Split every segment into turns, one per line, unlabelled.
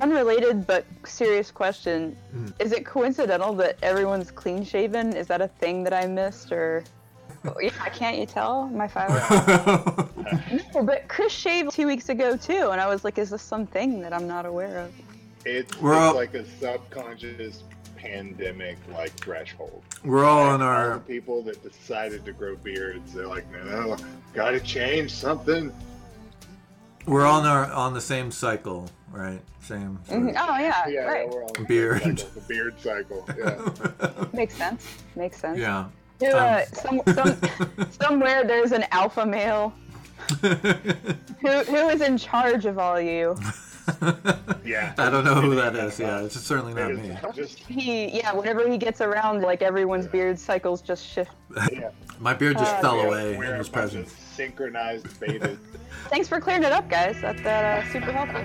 Unrelated but serious question.
Mm.
Is it coincidental that everyone's clean shaven? Is that a thing that I missed or yeah, can't you tell? My five No, but Chris shaved two weeks ago too, and I was like, is this something that I'm not aware of?
It's,
We're
it's
all-
like a subconscious pandemic like threshold.
We're all on
All
our
people that decided to grow beards, they're like, no, no, gotta change something.
We're on our on the same cycle, right? Same. sort
Mhm. Oh yeah,
Yeah,
right.
yeah, we're on the
Beard.
cycle, the beard cycle. Yeah.
Makes sense. Makes sense.
yeah.
Who, uh, some, some, somewhere there's an alpha male who who is in charge of all you.
yeah.
I don't know who that is. Yeah, it's certainly not me.
Just
He yeah, whenever he gets around, like everyone's beard cycles just shift.
yeah.
My beard just
Uh,
fell
We're-
away in his presence.
synchronized betas.
Thanks for clearing it up, guys. That that uh, super helpful.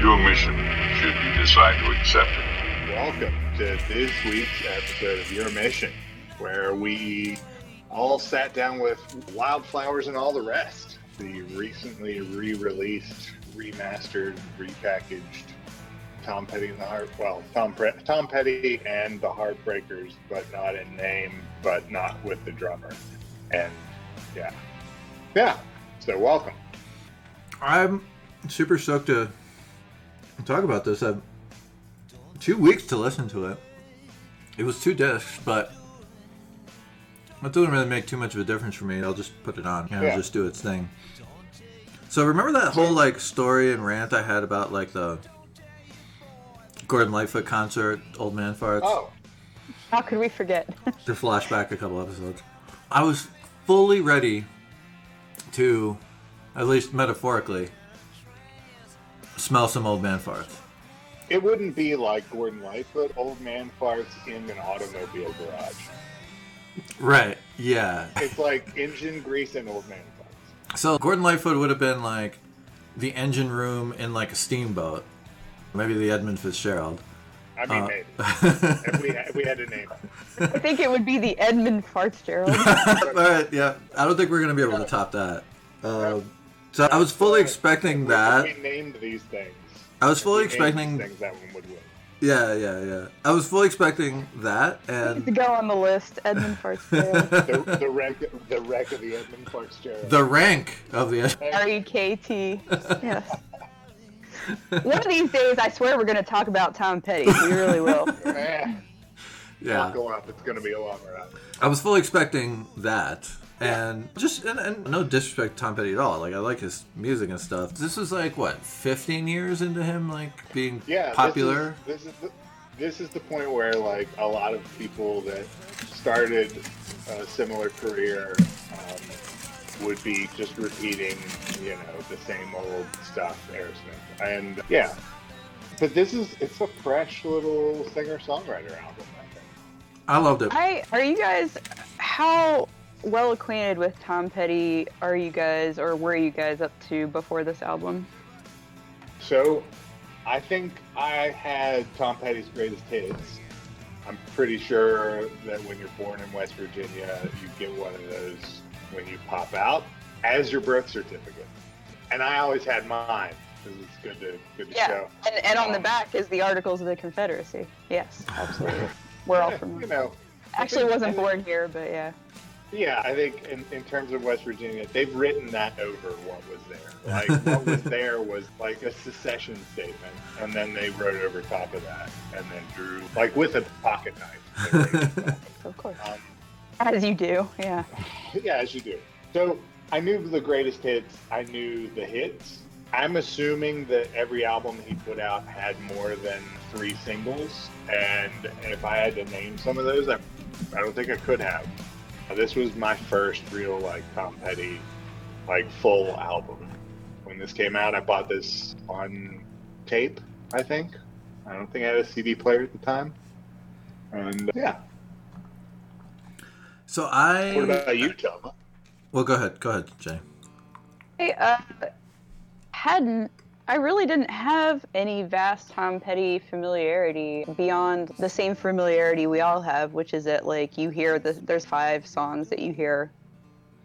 Your mission, should you decide to accept it.
Welcome to this week's episode of Your Mission, where we all sat down with Wildflowers and all the rest. The recently re-released, remastered, repackaged Tom Petty and the Heart. Well, Tom Pre- Tom Petty and the Heartbreakers, but not in name, but not with the drummer. And yeah, yeah. So welcome.
I'm super stoked to talk about this. I've two weeks to listen to it. It was two discs, but it doesn't really make too much of a difference for me. I'll just put it on and
Yeah.
just do its thing. So remember that whole like story and rant I had about like the Gordon Lightfoot concert, Old Man Farts?
Oh,
How could we forget?
to flashback a couple episodes. I was fully ready to, at least metaphorically, smell some old man farts.
It wouldn't be like Gordon Lightfoot, old man farts in an automobile garage.
Right. Yeah.
It's like engine grease and old man farts.
So Gordon Lightfoot would have been like the engine room in like a steamboat, maybe the Edmund Fitzgerald.
I mean,
Uh,
maybe. if, we had, if we had to name it.
I think it would be the Edmund Fartsgerald.
All right. Yeah. I don't think we're gonna be able to top that. Um, so I was fully expecting that.
We named these things.
I was fully
if we named
expecting.
things that one would win.
Yeah. Yeah. Yeah. I was fully expecting that,
to
and
go on the list, Edmund Fartsgerald.
The, the wreck, the wreck of the Edmund Fitzgerald.
the rank of the.
R E K T. Yes. One of these days, I swear we're going to talk about Tom Petty. We really will.
Eh,
Yeah.
buckle up. It's going to be a long ride.
I was fully expecting that. And just and, and no disrespect to Tom Petty at all. Like I like his music and stuff. This is like what, 15 years into him like being
Yeah,
popular.
This is, this is the this is the point where like a lot of people that started a similar career um, would be just repeating, you know, the same old stuff, Aerosmith, and yeah. But this is it's a fresh little singer songwriter album. I think.
I loved it.
I are you guys how well acquainted with Tom Petty are you guys or were you guys up to before this album?
So, I think I had Tom Petty's greatest hits. I'm pretty sure that when you're born in West Virginia, you get one of those when you pop out as your birth certificate. And I always had mine because it's good to good to
Yeah.
show.
And, and on the
Um,
back is the Articles of the Confederacy. Yes, absolutely. We're all
You
from
know,
Actually wasn't born here, but yeah.
Yeah, I think in, in terms of West Virginia, they've written that over what was there. Like what was there was like a secession statement, and then they wrote over top of that, and then drew like with a pocket knife. they.
Of course.
um,
As you do, yeah.
yeah, as you do. So I knew the greatest hits. I knew the hits. I'm assuming that every album he put out had more than three singles, and if I had to name some of those, I, I don't think I could have. This was my first real like Tom Petty, like full album. When this came out, I bought this on tape. I think. I don't think I had a CD player at the time. And yeah,
So I
what about you, Tom?
Well, go ahead. Go ahead, Jay.
I uh, hadn't. I really didn't have any vast Tom Petty familiarity beyond the same familiarity we all have, which is that like you hear the, there's five songs that you hear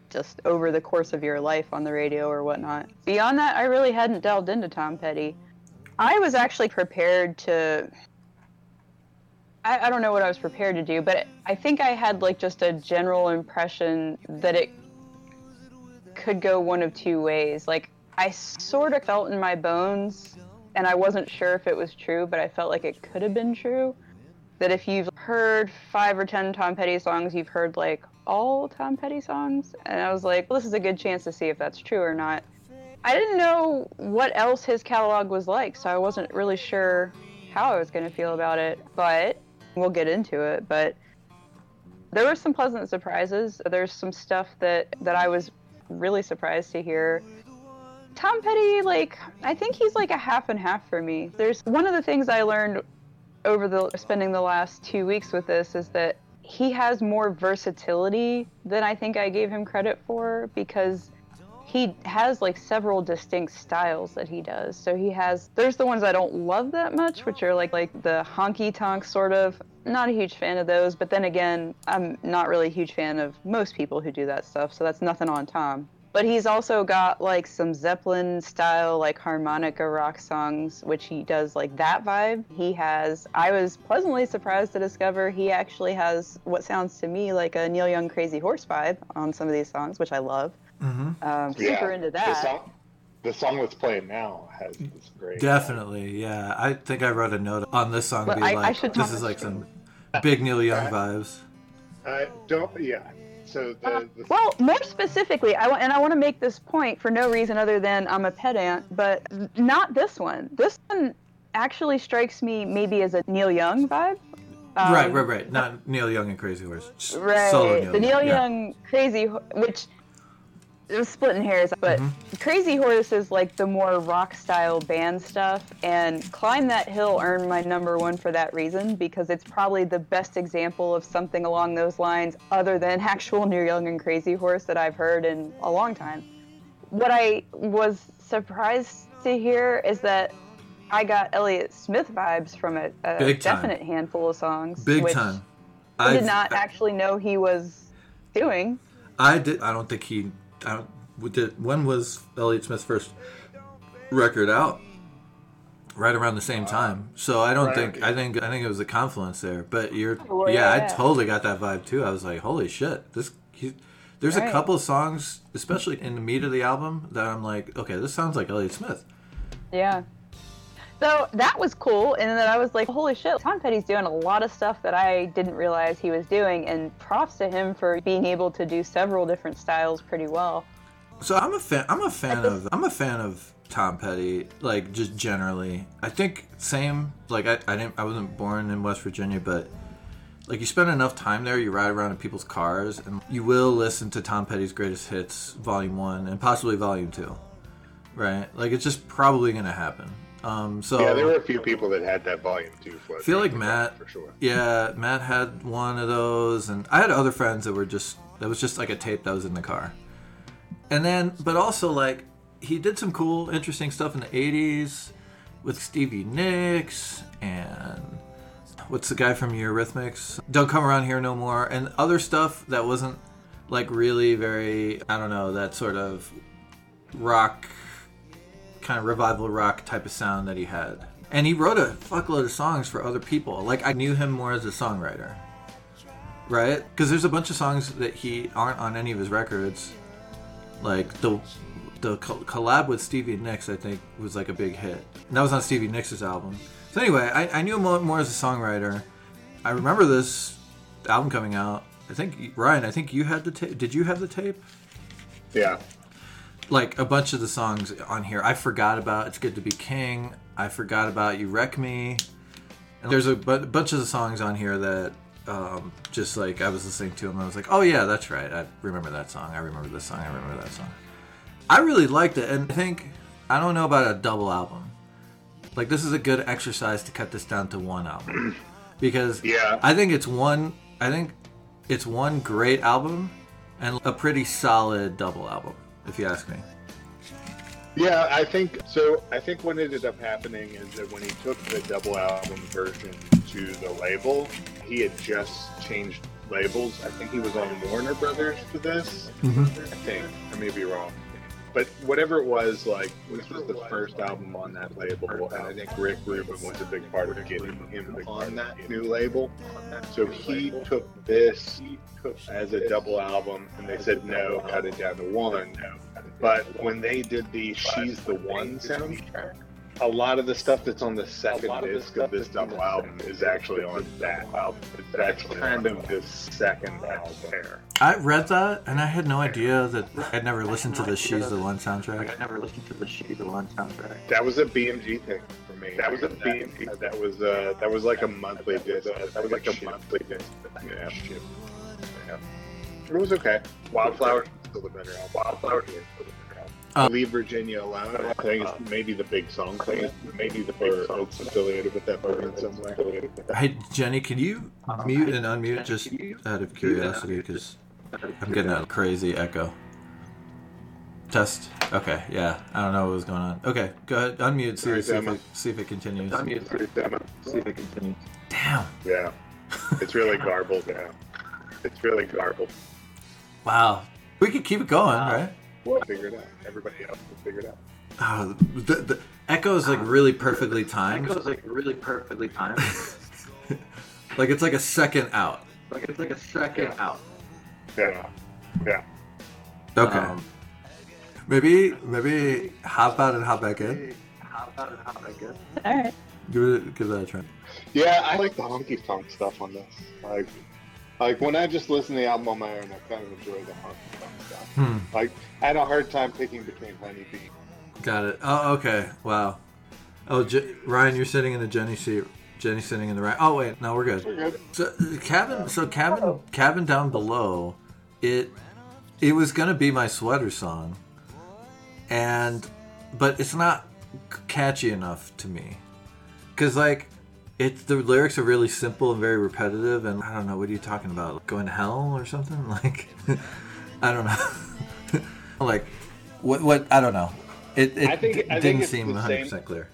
just over the course of your life on the radio or whatnot. Beyond that, I really hadn't delved into Tom Petty. I was actually prepared to. I, I don't know what I was prepared to do, but I think I had like just a general impression that it could go one of two ways. Like I sort of felt in my bones, and I wasn't sure if it was true, but I felt like it could have been true. That if you've heard five or ten Tom Petty songs, you've heard like all Tom Petty songs. And I was like, well, this is a good chance to see if that's true or not. I didn't know what else his catalog was like, so I wasn't really sure how I was going to feel about it, but we'll get into it. But there were some pleasant surprises. There's some stuff that, that I was really surprised to hear. Tom Petty, like, I think he's like a half and half for me. There's one of the things I learned over the spending the last two weeks with this is that he has more versatility than I think I gave him credit for because he has like several distinct styles that he does. So he has there's the ones I don't love that much, which are like like the honky tonk sort of. Not a huge fan of those, but then again, I'm not really a huge fan of most people who do that stuff, so that's nothing on Tom. But he's also got like some Zeppelin style, like harmonica rock songs, which he does like that vibe. He has, I was pleasantly surprised to discover he actually has what sounds to me like a Neil Young Crazy Horse vibe on some of these songs, which I love.
Mm-hmm.
Um, super into that.
the song that's playing now has this great.
Definitely, yeah. I think I wrote a note on this song,
But
be
I- I
like,
should
"This is like some big Neil Young vibes."
I don't, yeah. So the, the
Well, more specifically, I want, and I want to make this point for no reason other than I'm a pedant, but not this one. This one actually strikes me maybe as a Neil Young vibe. Um,
right, right, right. Not Neil Young and Crazy Horse. just
Right.
Solo Neil
the Neil
yeah.
Young Crazy, Ho- which it was splitting hairs, but
Mm-hmm.
Crazy Horse is like the more rock style band stuff, and Climb That Hill earned my number one for that reason because it's probably the best example of something along those lines, other than actual Neil Young and Crazy Horse that I've heard in a long time. What I was surprised to hear is that I got Elliott Smith vibes from a, a definite handful of songs.
Big
which
time.
I did not actually know he was doing.
I did. I don't think he. I don't. Did, when was Elliott Smith's first record out? Right around the same uh, time. So I don't
right,
think. I think. I think it was a confluence there. But you're.
Oh,
yeah, I totally got that vibe too. I was like, holy shit, this. He, there's a couple of songs, especially in the meat of the album, that I'm like, okay, this sounds like Elliott Smith.
Yeah. So that was cool, and then I was like, "Holy shit!" Tom Petty's doing a lot of stuff that I didn't realize he was doing, and props to him for being able to do several different styles pretty well.
So I'm a fan. I'm a fan of. I'm a fan of Tom Petty. Like just generally, I think same. Like I, I didn't. I wasn't born in West Virginia, but like you spend enough time there, you ride around in people's cars, and you will listen to Tom Petty's greatest hits, Volume One, and possibly Volume Two. Right? Like it's just probably gonna happen. Um, so
yeah, there were a few people that had that volume too.
I feel like Matt,
for sure.
Yeah, Matt had one of those, and I had other friends that were just that was just like a tape that was in the car. And then, but also like he did some cool, interesting stuff in the '80s with Stevie Nicks and what's the guy from Eurythmics? Don't come around here no more, and other stuff that wasn't like really very I don't know that sort of rock kind of revival rock type of sound that he had. And he wrote a fuckload of songs for other people. Like I knew him more as a songwriter. Right? Because there's a bunch of songs that he aren't on any of his records. Like the the collab with Stevie Nicks, I think, was like a big hit. And that was on Stevie Nicks' album. So anyway, I, I knew him more as a songwriter. I remember this album coming out. I think Ryan, I think you had the tape. Did you have the tape?
Yeah,
like a bunch of the songs on here I forgot about It's Good to Be King. I forgot about You Wreck Me. And there's a bu- bunch of the songs on here that um, just like I was listening to them. I was like, oh yeah, that's right. I remember that song. I remember this song. I remember that song. I really liked it. And I think, I don't know about a double album. Like this is a good exercise to cut this down to one album. Because
Yeah.
I think it's one, I think it's one great album and a pretty solid double album, if you ask me.
Yeah, I think so. I think what ended up happening is that when he took the double album version to the label, he had just changed labels. I think he was on Warner Brothers for this.
Mhm.
I think I may be wrong, but whatever it was, like this was the first album on that label, and I think Rick Rubin was a big part of getting him on that new label. So he took this as a double album, and they said no, cut it down to one. But when they did the "She's the One" soundtrack, a lot of the stuff that's on the second disc of this double album is actually on that album. That's kind of the second pair.
I read that and I had no idea that I'd never listened to the She's the One soundtrack.
I never listened to the She's the One soundtrack.
That was a BMG thing for me. That was a BMG. That was uh, that was like a monthly disc. That was like a monthly disc. Yeah. yeah. It was okay. Wildflower is still the better album. Wildflower is still the better album.
Uh,
Leave Virginia alone. I think it's maybe the big song thing. Maybe the big song affiliated with that movie in some way.
Hey, Jenny, can you mute and unmute just out of curiosity? Because I'm getting a crazy echo. Test. Okay, yeah. I don't know what was going on. Okay, go ahead. Unmute. See, see, if, it, see if it continues.
I'm used to it. See if it continues.
Damn.
Yeah. It's really garbled now. It's really garbled.
Wow. We could keep it going, right?
We'll figure it out. Everybody else will figure it out.
Oh, the, the echo is like really perfectly
It
timed.
goes like really perfectly timed.
Like it's like a second out.
like it's like a second out.
Yeah. Yeah.
Okay.
Um,
maybe maybe hop out and hop back in.
how about it? How about it?
All right.
Give it give that a try.
Yeah, I like the honky tonk stuff on this. Like, like when I just listen to the album on my own, I kind of enjoy the honky tonk stuff.
Hmm.
Like, I had a hard time picking between Honeybee.
Got it. Oh, okay. Wow. Oh, J- Ryan, you're sitting in the Jenny seat. Jenny sitting in the right. Oh wait, no, we're good.
We're good.
So cabin, so cabin, cabin down below. It, it was gonna be my sweater song, and, but it's not catchy enough to me, cause like, it's the lyrics are really simple and very repetitive, and I don't know what are you talking about, going to hell or something? Like, I don't know, like, what what I don't know. It, it
I think- I think
didn't seem 100 percent clear.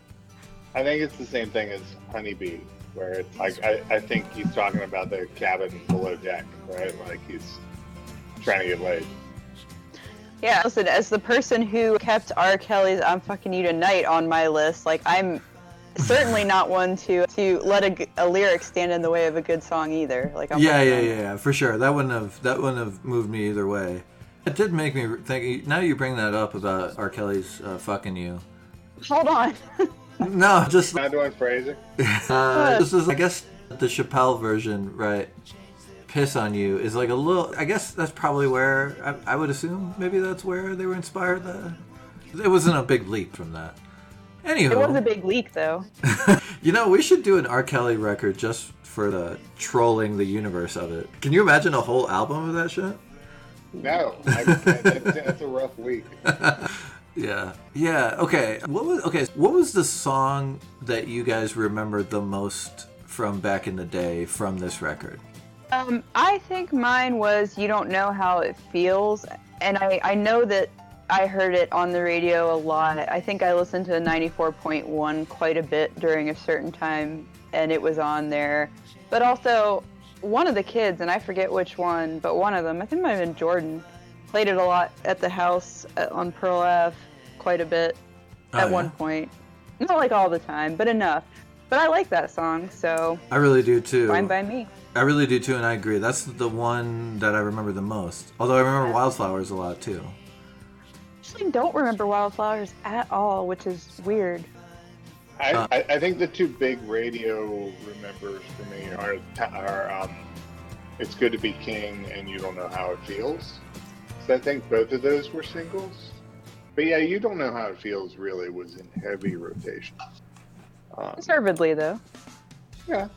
I think it's the same thing as Honeybee, where it's like I, I think he's talking about the cabin below deck, right? Like he's trying to get laid.
Yeah, listen, as the person who kept R. Kelly's I'm Fucking You Tonight on my list, like, I'm certainly not one to to let a, a, lyric stand in the way of a good song either. Like, I'm
yeah, yeah, yeah, yeah, for sure. That wouldn't have that wouldn't have moved me either way. It did make me think. Now you bring that up about R. Kelly's uh, fucking you.
Hold on.
No, just
Not doing phrasing.
uh, this is I guess the Chappelle version, right? Piss on you is like a little. I guess that's probably where I, I would assume maybe that's where they were inspired. That it wasn't a big leap from that. Anywho,
it was a big leak, though.
you know, we should do an R. Kelly record just for the trolling the universe of it. Can you imagine a whole album of that shit?
No, I, that's, that's a rough week.
Yeah. Yeah. Okay. What was okay? What was the song that you guys remember the most from back in the day from this record?
Um, I think mine was You Don't Know How It Feels. And I, I know that I heard it on the radio a lot. I think I listened to 94.1 quite a bit during a certain time, and it was on there. But also, one of the kids, and I forget which one, but one of them, I think it might have been Jordan, played it a lot at the house uh, on Pearl Ave quite a bit
Oh,
at
yeah?
one point. Not like all the time, but enough. But I like that song, so
I really do too.
fine by me.
I really do too, and I agree. That's the one that I remember the most. Although I remember Wildflowers a lot too.
Actually don't remember wildflowers at all, which is weird.
I,
Uh,
I, I think the two big radio remembers for me are, are um, "It's Good to Be King" and "You Don't Know How It Feels." So I think both of those were singles. But yeah, "You Don't Know How It Feels" really was in heavy rotation. Um,
Deservedly, though.
yeah,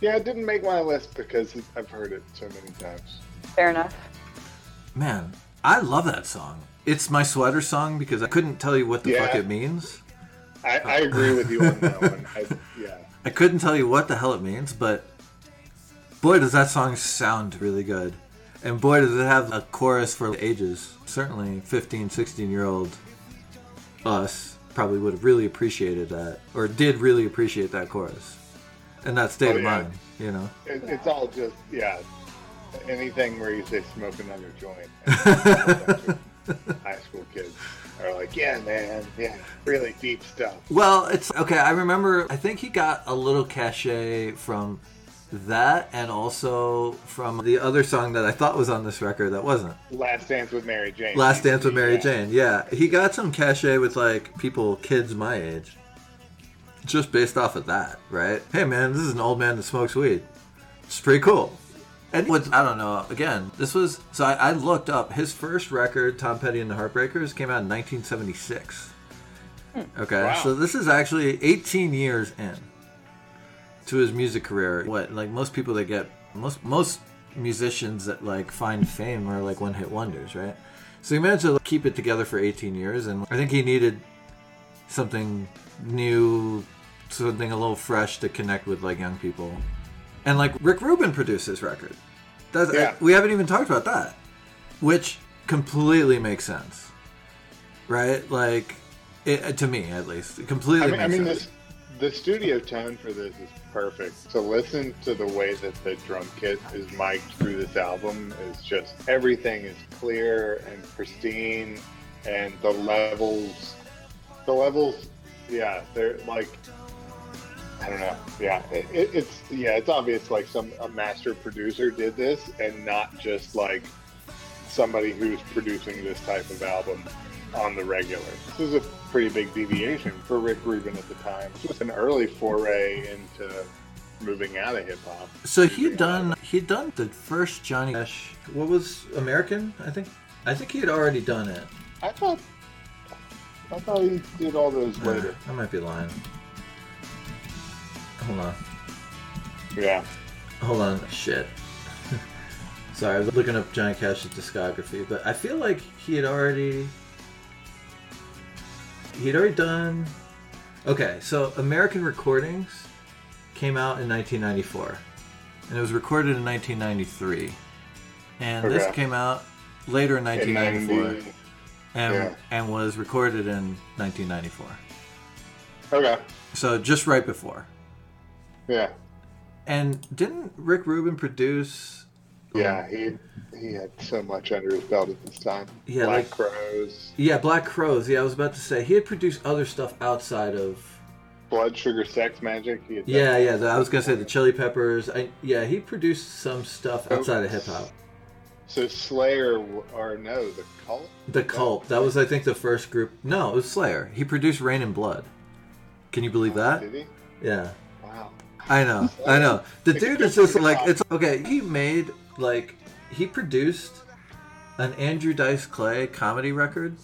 yeah, it didn't make my list because I've heard it so many times.
Fair enough.
Man, I love that song. It's my sweater song because I couldn't tell you what the
Yeah.
fuck it means.
I, I agree with you on that one. I, yeah,
I couldn't tell you what the hell it means, but boy, does that song sound really good. And boy, does it have a chorus for ages. Certainly 15, 16 year old us probably would have really appreciated that, or did really appreciate that chorus, and that state
Oh,
of
yeah.
mind. You know.
It, it's all just yeah. Anything where you say smoke another joint, and high school kids are like, yeah, man, yeah, really deep stuff.
Well, it's okay. I remember. I think he got a little cachet from that, and also from the other song that I thought was on this record that wasn't.
Last Dance with Mary Jane.
Last Dance with Mary
Yeah.
Jane. Yeah, he got some cachet with like people, kids my age, just based off of that, right? Hey, man, this is an old man that smokes weed. It's pretty cool. And what I don't know. Again, this was so I, I looked up his first record, Tom Petty and the Heartbreakers, came out in 1976. Hmm. Okay,
Wow.
so this is actually 18 years in to his music career. What like most people that get most most musicians that like find fame are like one hit wonders, right? So he managed to keep it together for 18 years, and I think he needed something new, something a little fresh to connect with like young people. And like Rick Rubin produced this record. That's,
Yeah.
we haven't even talked about that, which completely makes sense, right? Like it, to me, at least, it completely
I mean, I mean, this the studio tone for this is perfect. To listen to the way that the drum kit is mic'd through this album is just everything is clear and pristine, and the levels, the levels, yeah, they're like. I don't know. Yeah, it, it, it's yeah, it's obvious. Like some a master producer did this, and not just like somebody who's producing this type of album on the regular. This is a pretty big deviation for Rick Rubin at the time. This was an early foray into moving out of hip hop.
So he'd done he'd done the first Johnny Cash. What was American? I think I think he had already done it.
I thought I thought he did all those later.
Uh, I might be lying. Hold on,
Yeah.
hold on. Shit. Sorry, I was looking up Johnny Cash's discography, but I feel like he had already he'd already done. Okay, so American Recordings came out in 1994, and it was recorded in 1993, and this came out later in
In
1994.
90
and
Yeah.
and was recorded in 1994.
Okay.
So just right before.
Yeah.
And didn't Rick Rubin produce?
Um, yeah. He he had so much under his belt at this time.
Yeah,
Black
like-
Crows,
Yeah, Black Crowes. Yeah, I was about to say he had produced other stuff outside of.
Blood Sugar Sex Magik.
Yeah, yeah. The, I was gonna say the Chili Peppers. I, yeah, he produced some stuff oh, outside of hip hop.
So Slayer, or no, the Cult.
The Cult. That was, I think, the first group. No, it was Slayer. He produced Reign in Blood. Can you believe oh, that?
Did he?
Yeah. I know, I know. The dude is just like it's okay. He made like he produced an Andrew Dice Clay comedy record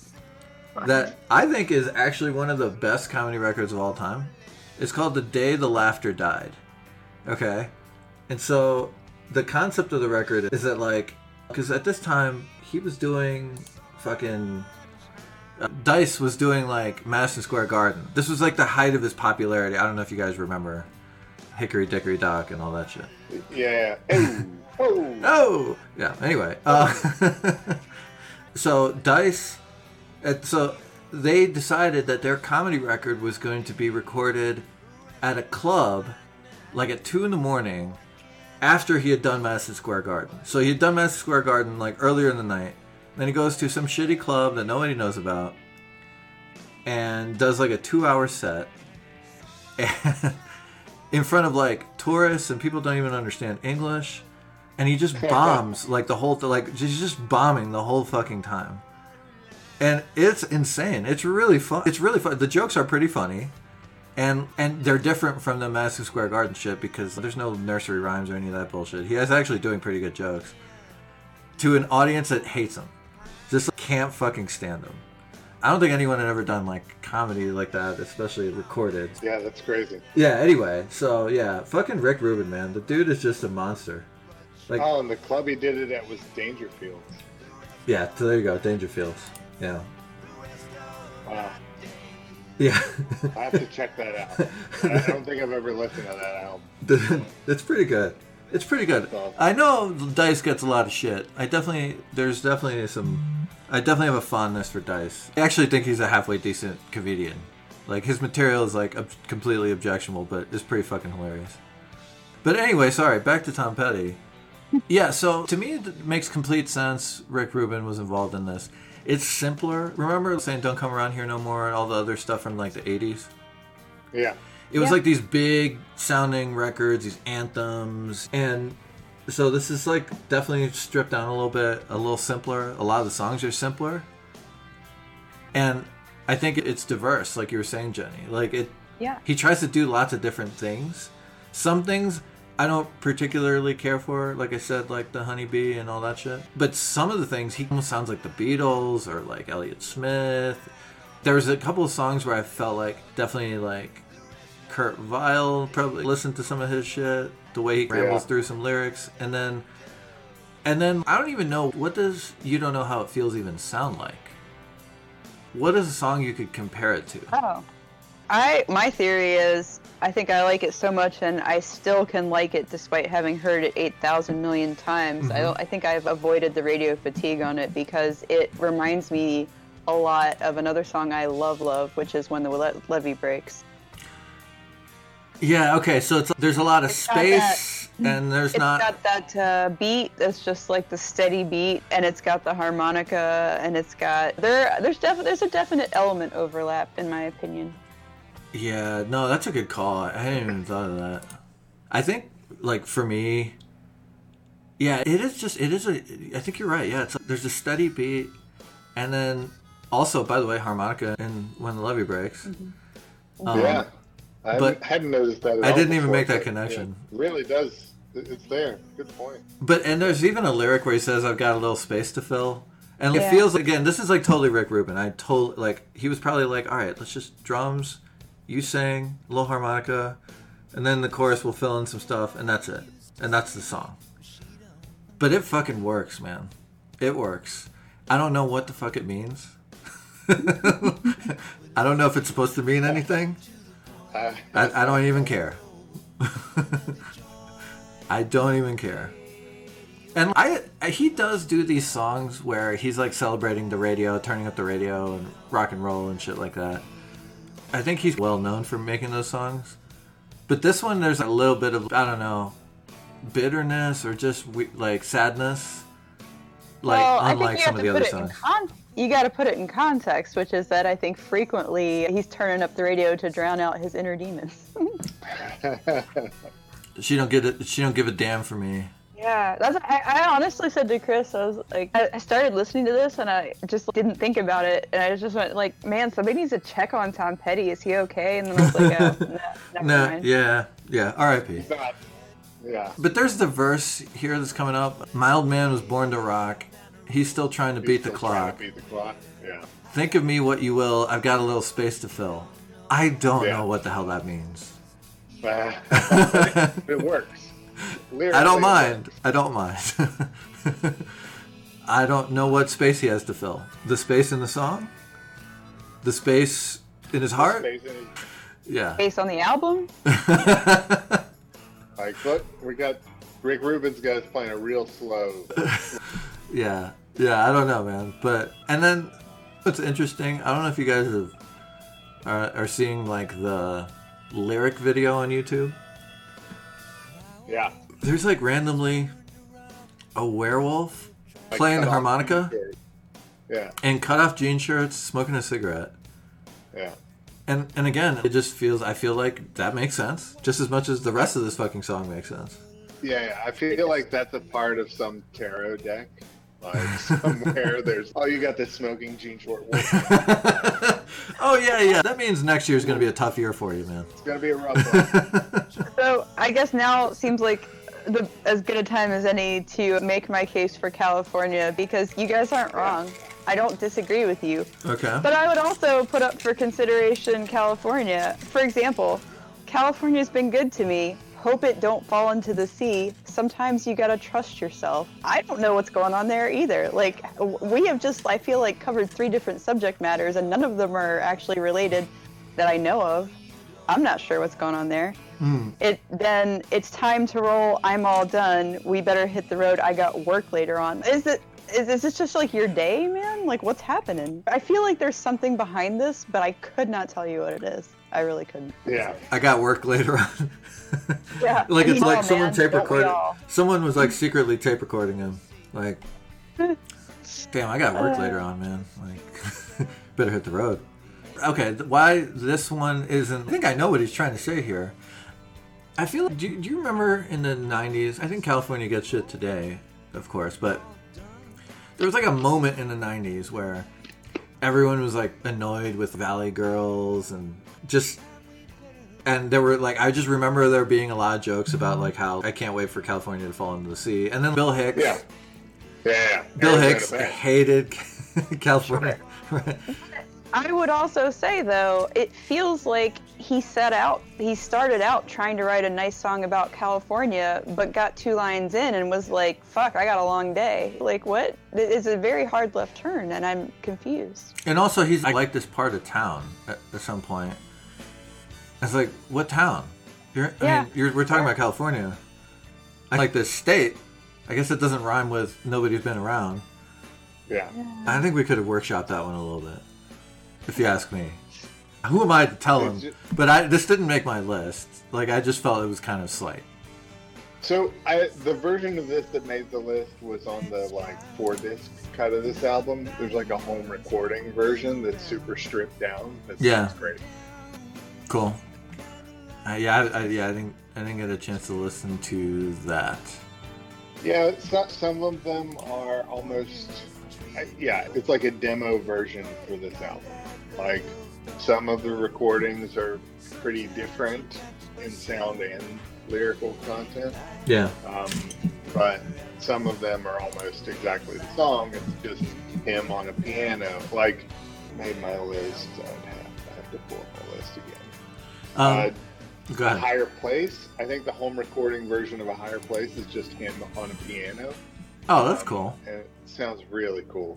that I think is actually one of the best comedy records of all time. It's called "The Day the Laughter Died." Okay, and so the concept of the record is that like because at this time he was doing fucking uh, Dice was doing like Madison Square Garden. This was like the height of his popularity. I don't know if you guys remember Hickory Dickory Dock and all that shit.
Yeah. Oh. Oh.
Oh, yeah. Anyway, uh, so Dice, uh, so they decided that their comedy record was going to be recorded at a club, like at two in the morning, after he had done Madison Square Garden. So he had done Madison Square Garden like earlier in the night. Then he goes to some shitty club that nobody knows about, and does like a two-hour set. And in front of like tourists and people don't even understand English, and he just bombs like the whole like he's just bombing the whole fucking time, and it's insane. It's really fun. It's really fun. The jokes are pretty funny, and and they're different from the Madison Square Garden shit because there's no nursery rhymes or any of that bullshit. He is actually doing pretty good jokes to an audience that hates him, just can't fucking stand him. I don't think anyone had ever done like comedy like that, especially recorded.
Yeah, that's crazy.
Yeah, anyway, so yeah, fucking Rick Rubin, man. The dude is just a monster. Like,
Oh, and the club he did it at was Dangerfield.
yeah, so there you go, Dangerfield. Yeah.
Wow.
Yeah.
I have to check that out. I don't think I've ever listened to that album.
it's pretty good. It's pretty good. I know Dice gets a lot of shit. I definitely, there's definitely some I definitely have a fondness for Dice. I actually think he's a halfway decent comedian. Like his material is like ob- completely objectionable, but it's pretty fucking hilarious. But anyway, sorry. Back to Tom Petty. Yeah, so to me it makes complete sense. Rick Rubin was involved in this. It's simpler. Remember saying "Don't Come Around Here No More" and all the other stuff from like the '80s.
Yeah.
It was
Yeah.
like these big sounding records, these anthems, and so this is like definitely stripped down a little bit, a little simpler. A lot of the songs are simpler, and I think it's diverse, like you were saying, Jenny. Like it,
Yeah.
he tries to do lots of different things. Some things I don't particularly care for, like I said, like the honeybee and all that shit. But some of the things he almost sounds like the Beatles or like Elliott Smith. There was a couple of songs where I felt like definitely like Kurt Vile probably listened to some of his shit, the way he rambles
Yeah.
through some lyrics, and then and then I don't even know what does you don't know how it feels even sound like. What is a song you could compare it to?
Oh. I my theory is I think I like it so much and I still can like it despite having heard it 8,000 million times. I mm-hmm. don't I think I've avoided the radio fatigue on it because it reminds me a lot of another song I love love which is when the Le- levee breaks.
Yeah, okay, so it's there's a lot of
It's got
space and there's
It's
not
got that uh, beat that's just like the steady beat, and it's got the harmonica, and it's got there. There's def- There's a definite element overlap, in my opinion.
Yeah, no, that's a good call. I hadn't even thought of that. I think like for me yeah, it is just it is a I think you're right. Yeah, it's there's a steady beat and then also by the way harmonica and when the levee breaks. Um,
yeah. I
but
hadn't- hadn't noticed that. At
I
all
didn't even
before,
make that connection.
yeah, really does. It's there. Good point.
But and there's even a lyric where he says, "I've got a little space to fill," and it feels again. This is like totally Rick Rubin. I told like he was probably like, "All right, let's just drums, you sing, a little harmonica, and then the chorus will fill in some stuff, and that's it, and that's the song." But it fucking works, man. It works. I don't know what the fuck it means. I don't know if it's supposed to mean anything. I, I don't even care. I don't even care. And I he does do these songs where he's like celebrating the radio, turning up the radio and rock and roll and shit like that. I think he's well known for making those songs. But this one there's a little bit of I don't know, bitterness or just we, like sadness. Like
well,
unlike some of the other songs.
con- You got to put it in context, which is that I think frequently he's turning up the radio to drown out his inner demons.
She don't get it she don't give a damn for me.
Yeah, that's. I, I honestly said to Chris, I was like, I, I started listening to this and I just didn't think about it, and I just went like, man, somebody needs to check on Tom Petty. Is he okay? And then I was like, oh, no, never
No,
mind.
yeah, yeah. R.I.P.
Yeah.
But there's the verse here that's coming up. Mild man was born to rock. He's still trying to beat the
Still trying
clock.
to Beat the clock. Yeah.
Think of me what you will. I've got a little space to fill. I don't
Yeah.
know what the hell that means.
it works.
I don't mind. I don't mind. I don't know what space he has to fill. The space in the song? The space in his heart?
Stays in his-
Yeah.
Based on the album,
Like, look, we got Rick Rubin's guys playing a real slow.
Yeah, yeah, I don't know, man. But and then what's interesting? I don't know if you guys have are, are seeing like the lyric video on YouTube.
Yeah.
There's like randomly a werewolf
Like
playing the harmonica.
Yeah.
and cut off jean shirts, smoking a cigarette.
Yeah.
And and again, it just feels I feel like that makes sense just as much as the rest of this fucking song makes sense.
Yeah, yeah, I feel like that's a part of some tarot deck. Like somewhere there's oh you got this smoking jean short
oh yeah, yeah. That means next year is gonna be a tough year for you, man.
It's gonna be a rough one.
so I guess now seems like the as good a time as any to make my case for California because you guys aren't wrong. I don't disagree with you.
okay.
But I would also put up for consideration California. For example, California's been good to me. Hope it don't fall into the sea. Sometimes you gotta trust yourself. I don't know what's going on there either. Like we have just, I feel like, covered three different subject matters, and none of them are actually related that I know of. I'm not sure what's going on there. Hmm. It then it's time to roll. I'm all done. We better hit the road. I got work later on. Is it Is, is this just like your day, man? Like, what's happening? I feel like there's something behind this, but I could not tell you what it is. I really couldn't.
Yeah.
I got work later on.
Yeah,
like it's
mean,
like
oh,
someone
man,
tape recorded. Someone was like secretly tape recording him. Like, damn, I got work uh. later on, man. Like, better hit the road. Okay, why this one isn't? I think I know what he's trying to say here. I feel. Do do you remember in the '90s? I think California gets shit today, of course, but there was like a moment in the '90s where everyone was like annoyed with Valley Girls and just and there were like I just remember there being a lot of jokes about like how I can't wait for California to fall into the sea. And then Bill Hicks,
Yeah. Yeah.
Bill
Arizona
Hicks
band.
hated California. Right.
I would also say though, it feels like he set out, he started out trying to write a nice song about California, but got two lines in and was like, "Fuck, I got a long day." Like what? It's a very hard left turn, and I'm confused.
And also he's I like this part of town at, at some point. It's like what town? You're, I
Yeah.
mean, you're, we're talking about California. I like this state. I guess it doesn't rhyme with nobody's been around.
Yeah.
I think we could have workshopped that one a little bit, if you ask me. Who am I to tell him?
It's
But I this didn't make my list. Like I just felt it was kind of slight.
So I, the version of this that made the list was on the like four disc cut of this album. There's like a home recording version that's super stripped down. That
Yeah.
sounds great.
Cool. Uh, yeah, I, I, yeah. I didn't I didn't get a chance to listen to that.
Yeah, so, some of them are almost. Yeah, it's like a demo version for this album. Like some of the recordings are pretty different in sound and lyrical content.
Yeah.
Um, but some of them are almost exactly the song. It's just him on a piano. Like, made my list. I'd have, I have to pull up my list again.
Um,
uh, a
ahead.
higher place. I think the home recording version of a higher place is just him on a piano.
Oh, that's
Um,
cool.
And it sounds really cool.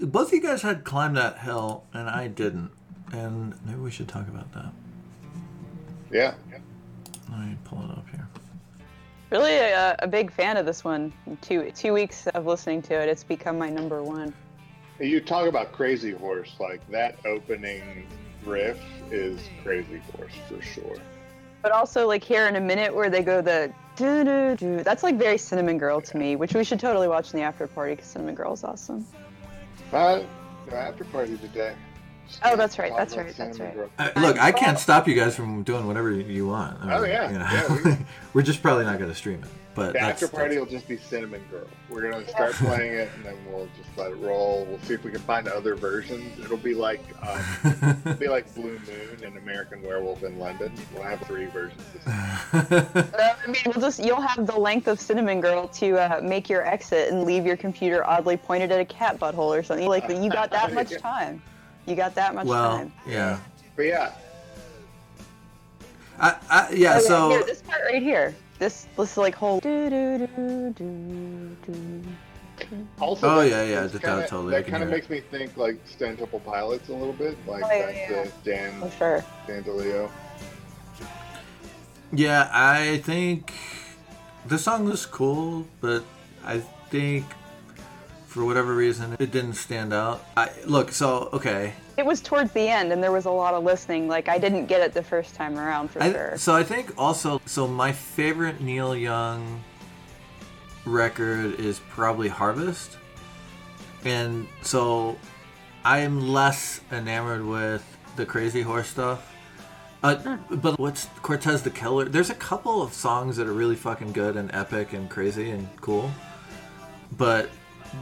Both of you guys had climbed that hill, and I didn't. And maybe we should talk about that.
Yeah.
Let me pull it up here.
Really a, a big fan of this one. Two two weeks of listening to it, it's become my number one.
You talk about Crazy Horse. Like that opening riff is Crazy Horse for sure.
But also like here in a minute where they go the do do do. That's like very Cinnamon Girl to me, which we should totally watch in the after party because Cinnamon Girl is awesome.
Uh, the after party today.
Oh, that's right, that's right, that's right.
Uh, look, I can't stop you guys from doing whatever you want. I
Oh, yeah.
you know,
Yeah, we-
we, are just probably not going to stream it. But
The
that's,
after party
that's-
will just be Cinnamon Girl. We're gonna start playing it, and then we'll just let it roll. We'll see if we can find other versions. It'll be like um, it'll be like Blue Moon and American Werewolf in London. We'll have three versions. This time.
Uh, I mean, we'll just you'll have the length of Cinnamon Girl to uh, make your exit and leave your computer oddly pointed at a cat butthole or something. Like you got that much time. You got that much
well,
time.
yeah.
But yeah,
I, I, yeah,
Oh,
so.
here, this part right here. This this like whole do do do do do.
Also,
Oh,
that-
yeah, yeah,
that's
that-
kinda,
totally, I
That
can
kind of
hear
makes me think like Stone Temple Pilots a little bit, like
Oh, yeah,
that's
yeah.
the Dan
For sure.
D'Angelio.
Yeah, I think the song was cool, but I think for whatever reason it didn't stand out. I look, so okay.
It was towards the end, and there was a lot of listening. Like I didn't get it the first time around for
I,
sure.
so I think also so my favorite Neil Young record is probably Harvest. And so I'm less enamored with the Crazy Horse stuff. Uh, but what's Cortez the Killer? There's a couple of songs that are really fucking good and epic and crazy and cool. But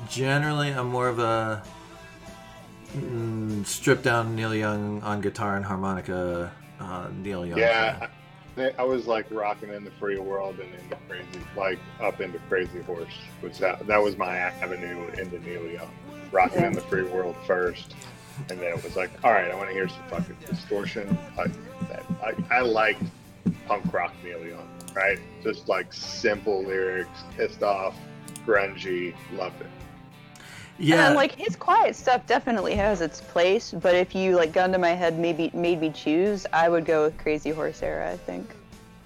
generally, I'm more of a mm, stripped down Neil Young on guitar and harmonica. Uh, Neil Young.
Yeah, I, I was like rocking in the free world and into crazy, like up into Crazy Horse. which that that was my avenue into Neil Young, rocking in the free world first, and then it was like, all right, I want to hear some fucking distortion. Like that, I, I liked punk rock Neil Young, right? Just like simple lyrics, pissed off, grungy, loved it.
Yeah,
And like his quiet stuff definitely has its place, but if you like gun to my head, maybe made me choose, I would go with Crazy Horse Era. I think,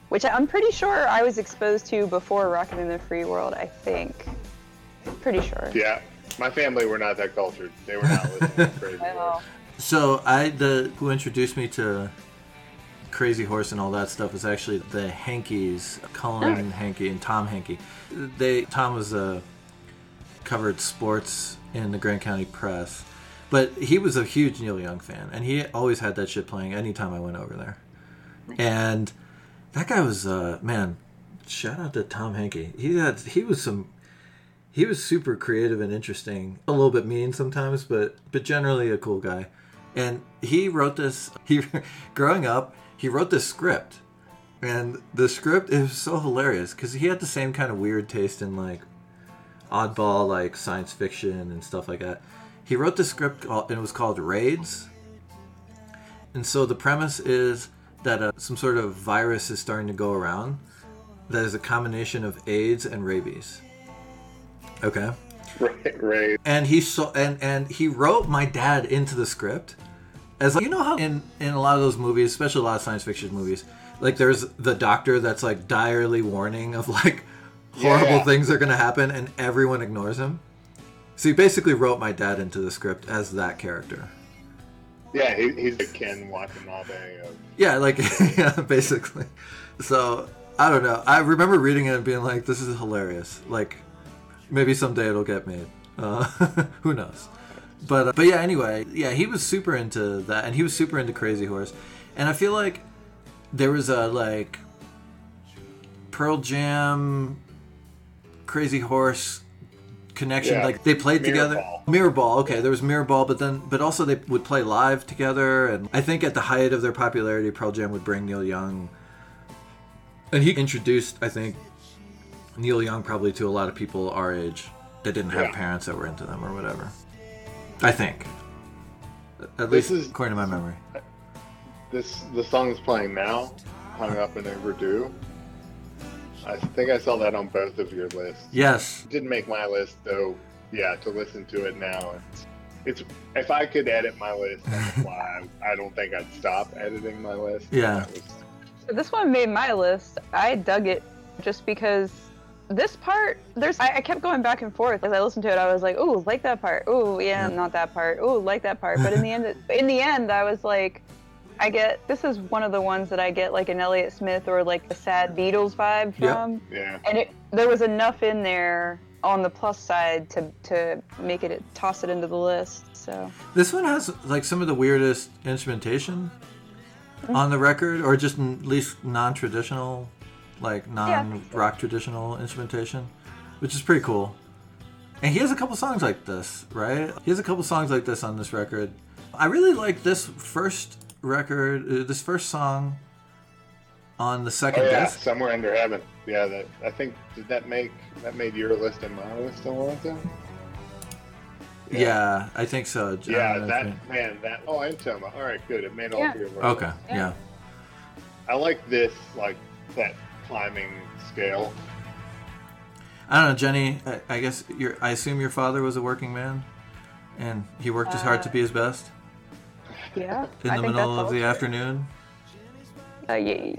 which I'm pretty sure I was exposed to before Rockin' in the Free World. I think. Pretty sure.
Yeah, my family were not that cultured. They were not listening to Crazy Horse.
So I the who introduced me to Crazy Horse and all that stuff was actually the Hankies, Cullen Hankey and Tom Hankey. They Tom was a covered sports in the Grand County Press, but he was a huge Neil Young fan, and he always had that shit playing anytime I went over there. And that guy was uh, man. Shout out to Tom Hankey. He had he was some he was super creative and interesting. A little bit mean sometimes, but but generally a cool guy. And he wrote this. He growing up, he wrote this script, and the script is so hilarious because he had the same kind of weird taste in like oddball like science fiction and stuff like that. He wrote the script and it was called Raids. And so the premise is that uh, some sort of virus is starting to go around that is a combination of AIDS and rabies. Okay
Right, right.
and he saw and and he wrote my dad into the script as like you know how in in a lot of those movies especially a lot of science fiction movies like there's the doctor that's like direly warning of like horrible
Yeah.
things are gonna happen and everyone ignores him. So he basically wrote my dad into the script as that character.
Yeah, he, he's a Ken Watanabe of
yeah like yeah basically. So i don't know. I remember reading it and being like this is hilarious. Like maybe someday it'll get made. Uh, who knows? But uh, but yeah anyway yeah he was super into that and he was super into crazy horse. And i feel like there was a like pearl jam crazy horse connection
Yeah.
like they played
Mirror
together
Ball.
mirror ball okay there was mirror ball but then but also they would play live together and i think at the height of their popularity pearl jam would bring neil young and he introduced i think neil young probably to a lot of people our age that didn't have
Yeah.
parents that were into them or whatever i think at
This
least
is-
according to my memory
this. The song is playing now, "Hung Up and Overdue." I think I saw that on both of your lists.
yes
Didn't make my list though. Yeah, to listen to it now, it's, it's if I could edit my list on the fly, I don't think I'd stop editing my list.
Yeah.
Was-
So this one made my list. I dug it just because this part, there's, I, I kept going back and forth as I listened to it. I was like, "Ooh, like that part. Ooh, yeah,
Yeah.
not that part. Ooh, like that part." But in the end, in the end, I was like, I get this is one of the ones that I get like an Elliott Smith or like a sad Beatles vibe
Yep.
from,
yeah.
and it there was enough in there on the plus side to to make it toss it into the list. So
This one has like some of the weirdest instrumentation mm-hmm. on the record, or just n- at least non-traditional, like non-rock traditional instrumentation, which is pretty cool. And he has a couple songs like this, right? He has a couple songs like this on this record. I really like this first record, uh, this first song on the
Oh
second
yeah,
disc.
somewhere under heaven. Yeah, that I think did that make that made your list and my list a while ago?
Yeah. I think so. J- I
Yeah,
don't know if
that
you-
man, that oh and Toma. All right, good. It made all
Yeah.
three of our
Okay,
lists.
yeah.
I like this, like that climbing scale.
I don't know, Jenny. I, I guess your. I assume your father was a working man, and he worked as hard to be his best
yeah,
in
I
the
think
middle
that's
of the
all.
afternoon.
Uh, yeah,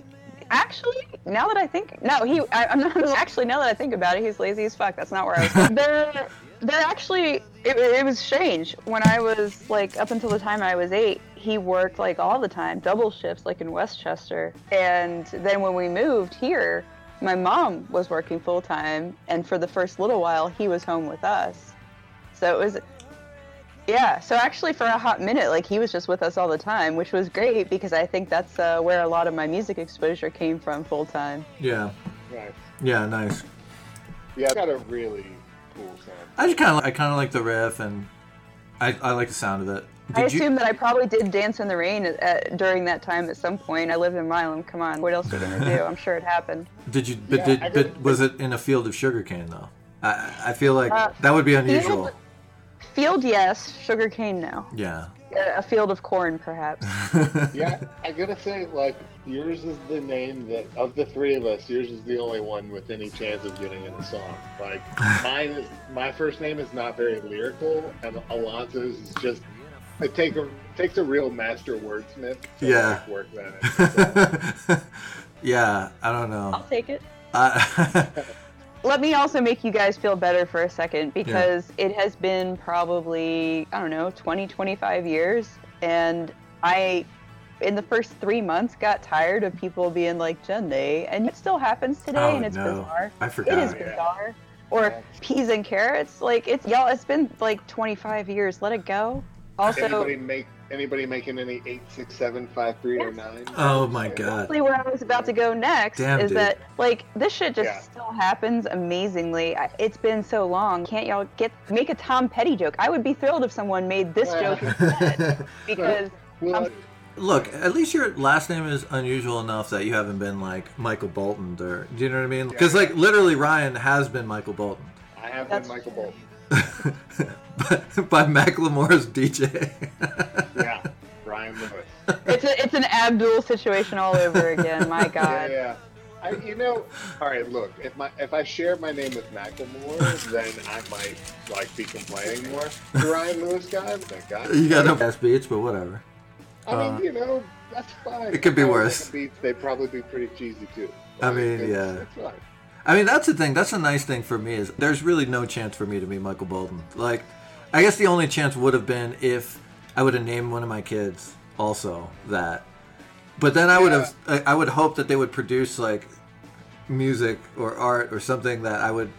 actually, now that I think, no, he. I, I'm not actually. Now that I think about it, he's lazy as fuck. That's not where I was. they're, they're actually. It, it was strange when I was like up until the time I was eight. He worked like all the time, double shifts, like in Westchester. And then when we moved here, my mom was working full time, and for the first little while, he was home with us. So it was yeah, so actually for a hot minute, like he was just with us all the time, which was great because I think that's uh, where a lot of my music exposure came from full time.
Yeah,
Nice.
yeah, nice.
Yeah, it's got a really cool sound.
I just kind of, I kind of like the riff, and I, I like the sound of it.
I
Did you?
assume that I probably did Dance in the Rain at, at, during that time at some point. I lived in Milam. Come on, what else are we gonna do? I'm sure it happened.
Did you? But
Yeah,
did, but was it in a field of sugarcane though? I, I feel like
Uh,
that would be unusual.
Field- Field, yes. Sugarcane, no.
Yeah.
A a field of corn, perhaps.
Yeah, I gotta say, like yours is the name that of the three of us, yours is the only one with any chance of getting in the song. Like mine is my first name is not very lyrical, and Alonso's is just it take a takes a real master wordsmith to
Yeah.
like, work that in.
yeah, I don't know.
I'll take it.
I,
let me also make you guys feel better for a second because it has been probably I don't know 20 25 years and I in the first 3 months got tired of people being like Jenny and it still happens today
Oh,
and it's
no.
bizarre.
I forgot.
is
Yeah.
bizarre. Or peas and carrots like it's y'all it's been like 25 years. Let it go. Also
anybody make anybody making any eight six seven five three or nine?
Oh my god.
Exactly where I was about to go next
Damn,
is
dude.
that like this shit just
Yeah.
still happens amazingly. It's been so long. Can't y'all get make a Tom Petty joke? I would be thrilled if someone made this
Well.
joke instead because
Well,
I'm-
Look, at least your last name is unusual enough that you haven't been like Michael Bolton or do you know what I mean? Because like literally Ryan has been Michael Bolton
I have
That's
been Michael Bolton.
by Macklemore's DJ.
Yeah, Ryan Lewis.
it's a, it's an Abdul situation all over again. My God.
yeah. I, you know, all right. Look, if my if I share my name with Macklemore, then I might like be complaining more. The Ryan Lewis guy, that guy.
you got no ass beats, but whatever.
I mean,
uh,
you know, that's fine.
it could be
If I was
worse.
Beats, they'd probably be pretty cheesy too.
I mean,
it's-
yeah.
It's fine.
I mean, that's the thing. That's a nice thing for me is there's really no chance for me to be Michael Bolton. Like, I guess the only chance would have been if I would have named one of my kids also that. But then I would have, I I would hope that they would produce like music or art or something that I would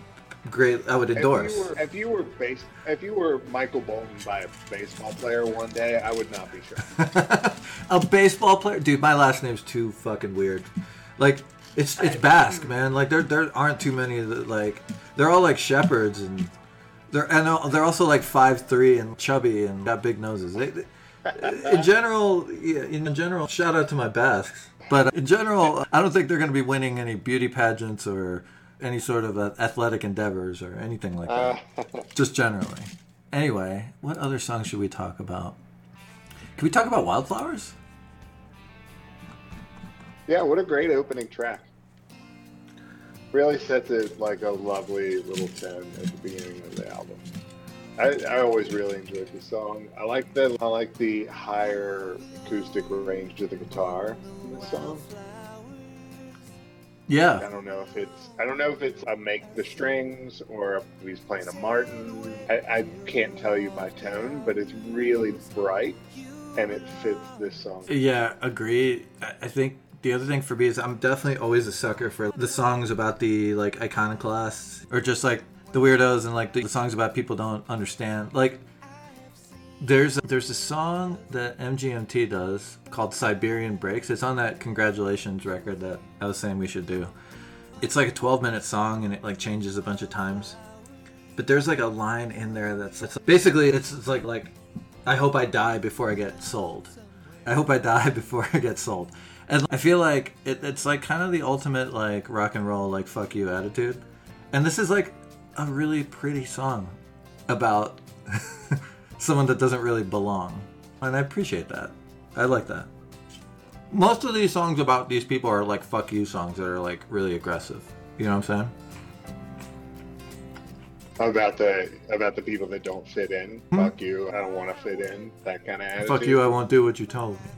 great, I would endorse.
If you were, if you were base, if you were Michael Bolton by a baseball player one day, I would not be sure.
a baseball player, dude. My last name's too fucking weird. Like it's it's Basque, man. Like there there aren't too many that like they're all like shepherds and they're and they're also like five three and chubby and got big noses. They, they- in general, yeah, in general, shout out to my Basques. But in general, I don't think they're going to be winning any beauty pageants or any sort of uh, athletic endeavors or anything like that.
Uh,
Just generally. Anyway, what other songs should we talk about? Can we talk about wildflowers?
Yeah, what a great opening track. Really sets it like a lovely little tone at the beginning of the album. I, I always really enjoyed the song. I like the I like the higher acoustic range of the guitar in the song.
Yeah.
I don't know if it's I don't know if it's a make the strings or if he's playing a Martin. I, I can't tell you by tone, but it's really bright and it fits this song.
Yeah, agree. I think the other thing for me is I'm definitely always a sucker for the songs about the like iconoclasts or just like the weirdos and like the songs about people don't understand. Like there's a, there's a song that MGMT does called Siberian Breaks. It's on that Congratulations record that I was saying we should do. It's like a 12 minute song and it like changes a bunch of times. But there's like a line in there that's, basically it's, it's like like I hope I die before I get sold. I hope I die before I get sold. And I feel like it, it's like kind of the ultimate like rock and roll like fuck you attitude. And this is like a really pretty song about someone that doesn't really belong. And I appreciate that. I like that. Most of these songs about these people are like fuck you songs that are like really aggressive. You know what I'm saying?
About the about the people that don't fit in. Hmm? Fuck you. I don't want to fit in. That kind of attitude.
Fuck you, I won't do what you told me.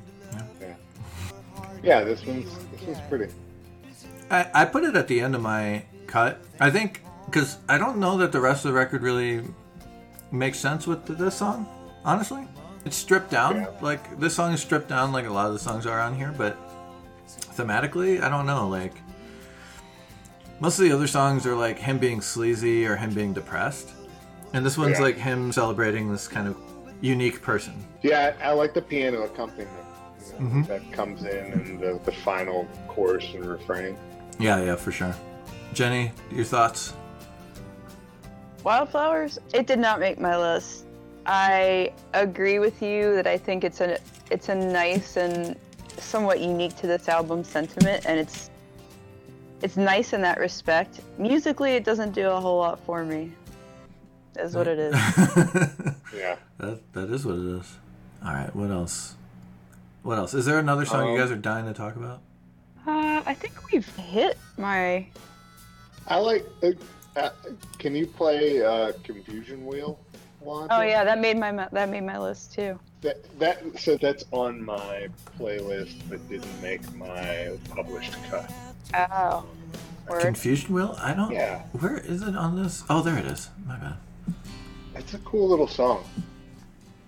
Yeah, this one's this one's pretty.
I, I put it at the end of my cut. I think because I don't know that the rest of the record really makes sense with this song. Honestly, it's stripped down.
Yeah.
Like this song is stripped down, like a lot of the songs are on here. But thematically, I don't know. Like most of the other songs are like him being sleazy or him being depressed, and this one's
Yeah.
like him celebrating this kind of unique person.
Yeah, I, I like the piano accompaniment you know,
Mhm.
that comes in and the, the final chorus and refrain.
Yeah, yeah, for sure. Jenny, your thoughts?
Wildflowers. It did not make my list. I agree with you that I think it's a it's a nice and somewhat unique to this album sentiment, and it's it's nice in that respect. Musically, it doesn't do a whole lot for me. Is what it is.
Yeah.
That that is what it is. All right, what else? What else? Is there another song you
Um,
guys are dying to talk about?
Uh, I think we've hit my.
I like. Uh, uh, can you play uh, Confusion Wheel? Wanda?
Oh yeah, that made my that made my list too.
That, that so that's on my playlist, but didn't make my published cut.
Oh. Word.
Confusion Wheel? I don't.
Yeah.
Where is it on this? Oh, there it is. My bad.
It's a cool little song.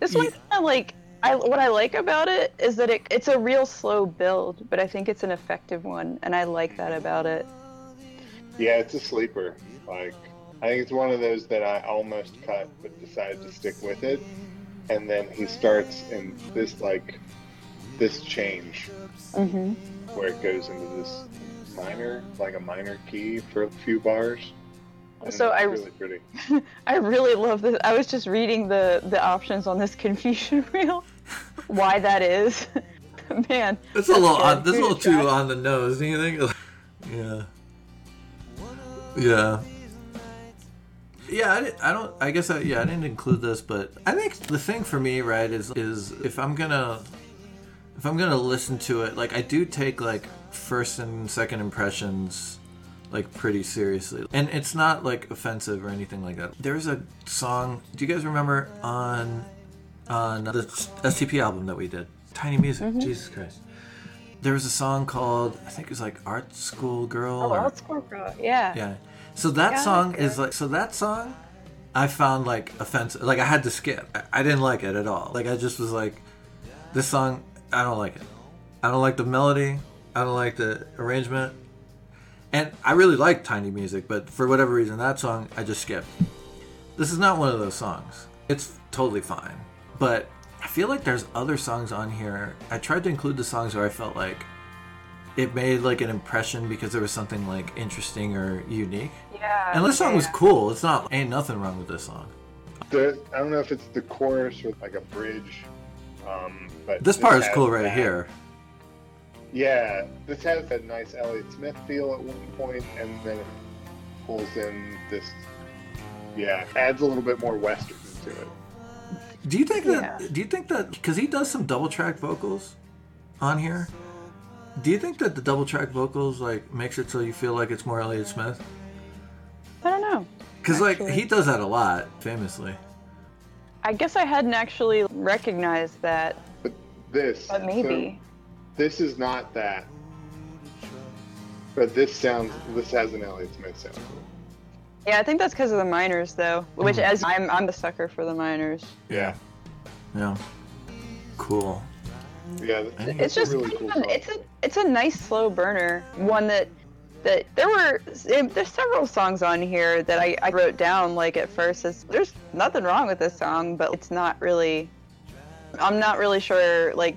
This one kind of like I what I like about it is that it, it's a real slow build, but I think it's an effective one, and I like that about it.
Yeah, it's a sleeper. Like, I think it's one of those that I almost cut, but decided to stick with it. And then he starts in this like this change
hmm
where it goes into this minor, like a minor key for a few bars. And
So I-
really.
I really love this. I was just reading the the options on this confusion wheel. Why that is, man.
That's a little on, that's a little too on the nose. Do you think? yeah. Yeah. Yeah, I, I don't. I guess I, yeah, I didn't include this, but I think the thing for me, right, is is if I'm gonna if I'm gonna listen to it, like I do take like first and second impressions like pretty seriously, and it's not like offensive or anything like that. There's a song. Do you guys remember on on the STP album that we did, Tiny Music?
Mm-hmm.
Jesus Christ. There was a song called I think it was like Art School Girl.
Oh,
or-
Art School Girl. Yeah.
yeah. So that
Yeah,
song is like so that song I found like offensive. Like I had to skip. I, I didn't like it at all. Like I just was like this song I don't like it. I don't like the melody. I don't like the arrangement. And I really like tiny music, but for whatever reason that song I just skipped. This is not one of those songs. It's totally fine. But I feel like there's other songs on here. I tried to include the songs where I felt like it made like an impression because there was something like interesting or unique.
Yeah.
And this song was cool. It's not ain't nothing wrong with this song.
The, I don't know if it's the chorus or like a bridge, um, but
This part is cool right
that-
here.
Yeah, this has that nice Elliott Smith feel at one point, and then it pulls in this. Yeah, adds a little bit more western to it.
Do you think that?
Yeah.
Do you think that? Because he does some double track vocals on here. Do you think that the double track vocals like makes it so you feel like it's more Elliott Smith?
I don't know.
Because like he does that a lot, famously.
I guess I hadn't actually recognized that,
But this,
but maybe.
so this is not that. But this sounds. This has an Elliott Smith sound. To it.
Yeah, I think that's because of the minors, though. Which,
Mhm.
as I'm, I'm a sucker for the minors.
Yeah,
Yeah. Cool.
yeah.
I think
It's
a
just
really cool
fun. it's a it's a nice slow burner. One that that there were there's several songs on here that I, I wrote down like at first. As, there's nothing wrong with this song, but it's not really. I'm not really sure like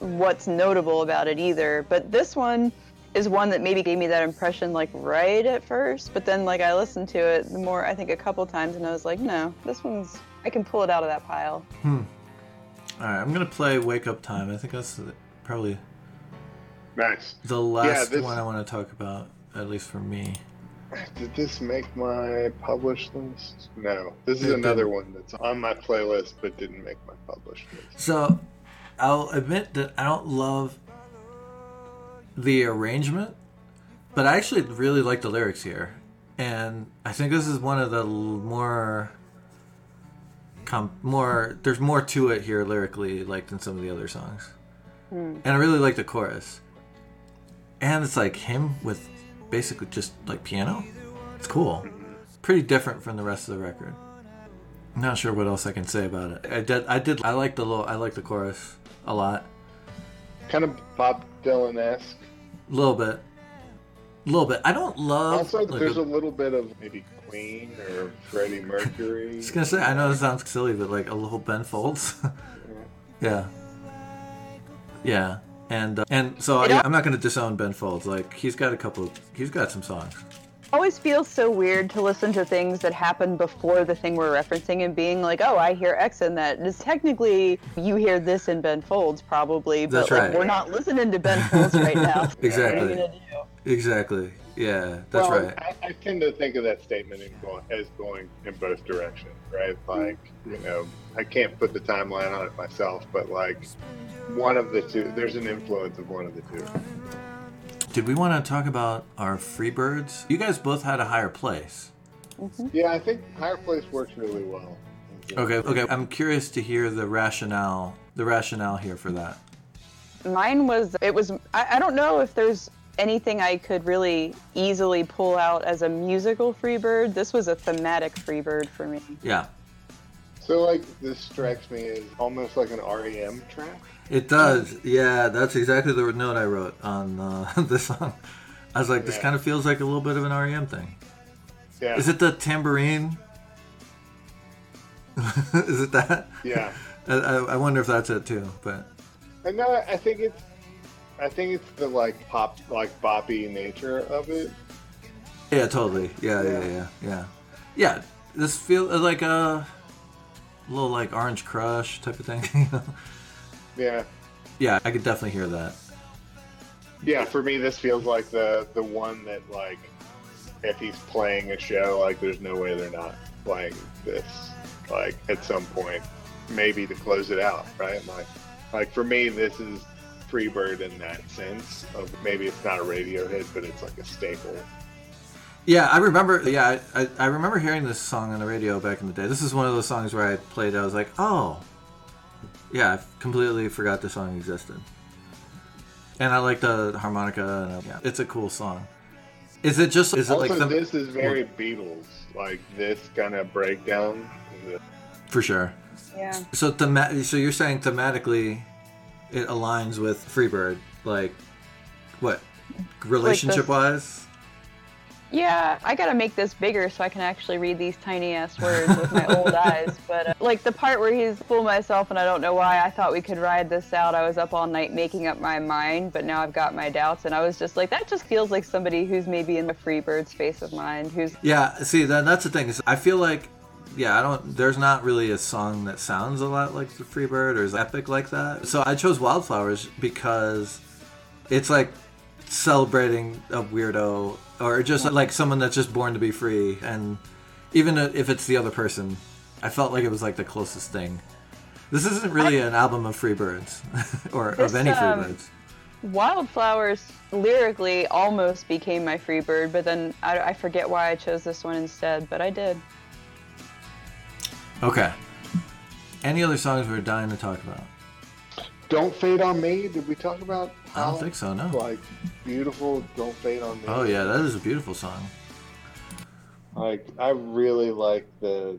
what's notable about it either. But this one is one that maybe gave me that impression like right at first, but then like I listened to it the more I think a couple times and I was like, no, this one's I can pull it out of that pile. Hmm.
All right, I'm gonna play "Wake Up Time." I think that's probably
nice.
the last
this-
one I want to talk about, at least for me.
Did this make my published list? No. This is
It
another
didn't.
one that's on my playlist but didn't make my published list.
So, I'll admit that I don't love the arrangement, but I actually really like the lyrics here, and I think this is one of the more, com- more. There's more to it here lyrically, like than some of the other songs, hmm. and I really like the chorus, and it's like him with basically just like piano. It's cool, pretty different from the rest of the record. I'm not sure what else I can say about it. I did. I did. I like the little. I like the chorus a lot.
Kind of Bob Dylan esque.
A little bit. A little bit. I don't love.
Also,
like,
there's
a-
a little bit of maybe Queen or Freddie Mercury.
I was gonna say. I know it sounds silly, but like a little Ben Folds. yeah. Yeah. And uh, and so
It
yeah,
al-
I'm not gonna disown Ben Folds. Like he's got a couple. He's got some songs.
Always feels so weird to listen to things that happened before the thing we're referencing and being like, oh, I hear X in that. It's technically you hear this in Ben Folds probably, but
That's
like
right.
we're not listening to Ben Folds right now.
Exactly.
you gonna do?
Exactly. Yeah. That's
well,
right.
I, I tend to think of that statement in going, as going in both directions, right? Like, you know, I can't put the timeline on it myself, but like, one of the two, there's an influence of one of the two.
Did we want to talk about our Freebirds? You guys both had a higher place. Mm-hmm.
Yeah, I think Higher Place works really well.
Okay. Okay. I'm curious to hear the rationale. The rationale here for that.
Mine was it was I, I don't know if there's anything I could really easily pull out as a musical Freebird, this was a thematic Freebird for me.
Yeah,
So like this strikes me as almost like an REM track.
it does. Yeah, that's exactly the note I wrote on uh, this song. I was like, this
Yeah.
kind of feels like a little bit of an REM thing.
Yeah.
Is it the tambourine? Is it that?
Yeah.
I, I wonder if that's it too. But
And no, I think it's I think it's the like pop like boppy nature of it.
yeah, totally. Yeah, yeah,
Yeah.
yeah, yeah. Yeah, this feels like a little like Orange Crush type of thing.
Yeah.
yeah, I could definitely hear that.
Yeah, for me this feels like the the one that like if he's playing a show, like there's no way they're not playing this like at some point, maybe to close it out, right? Like like for me this is Freebird in that sense of maybe it's not a radio hit, but it's like a staple.
Yeah, I remember. Yeah, I, I, I remember hearing this song on the radio back in the day. This is one of those songs where I played. it, I was like, oh, yeah, I completely forgot this song existed. And I like the harmonica. And yeah, it's a cool song. Is it just? Is it like some,
this is very Beatles, like this kind of breakdown.
for sure?
Yeah.
So thema- So you're saying thematically, it aligns with Freebird, like what relationship wise?
Yeah, I gotta make this bigger so I can actually read these tiny ass words with my old eyes. But uh, like the part where he's fool myself and I don't know why I thought we could ride this out. I was up all night making up my mind, but now I've got my doubts, and I was just like, that just feels like somebody who's maybe in the Freebird space of mind, who's
Yeah, see that that's the thing. Is I feel like yeah, I don't there's not really a song that sounds a lot like the Freebird or is epic like that. So I chose Wildflowers because it's like celebrating a weirdo or just like someone that's just born to be free and even if it's the other person, I felt like it was like the closest thing. This isn't really an album of Freebirds or
This,
of any
um,
Freebirds.
Wildflowers lyrically almost became my Freebird, but then I, I forget why I chose this one instead, but I did.
Okay. Any other songs we're dying to talk about?
Don't fade on me. Did we talk about?
I don't think so, no.
Like beautiful. Don't fade on me.
Oh yeah, that is a beautiful song.
Like I really like the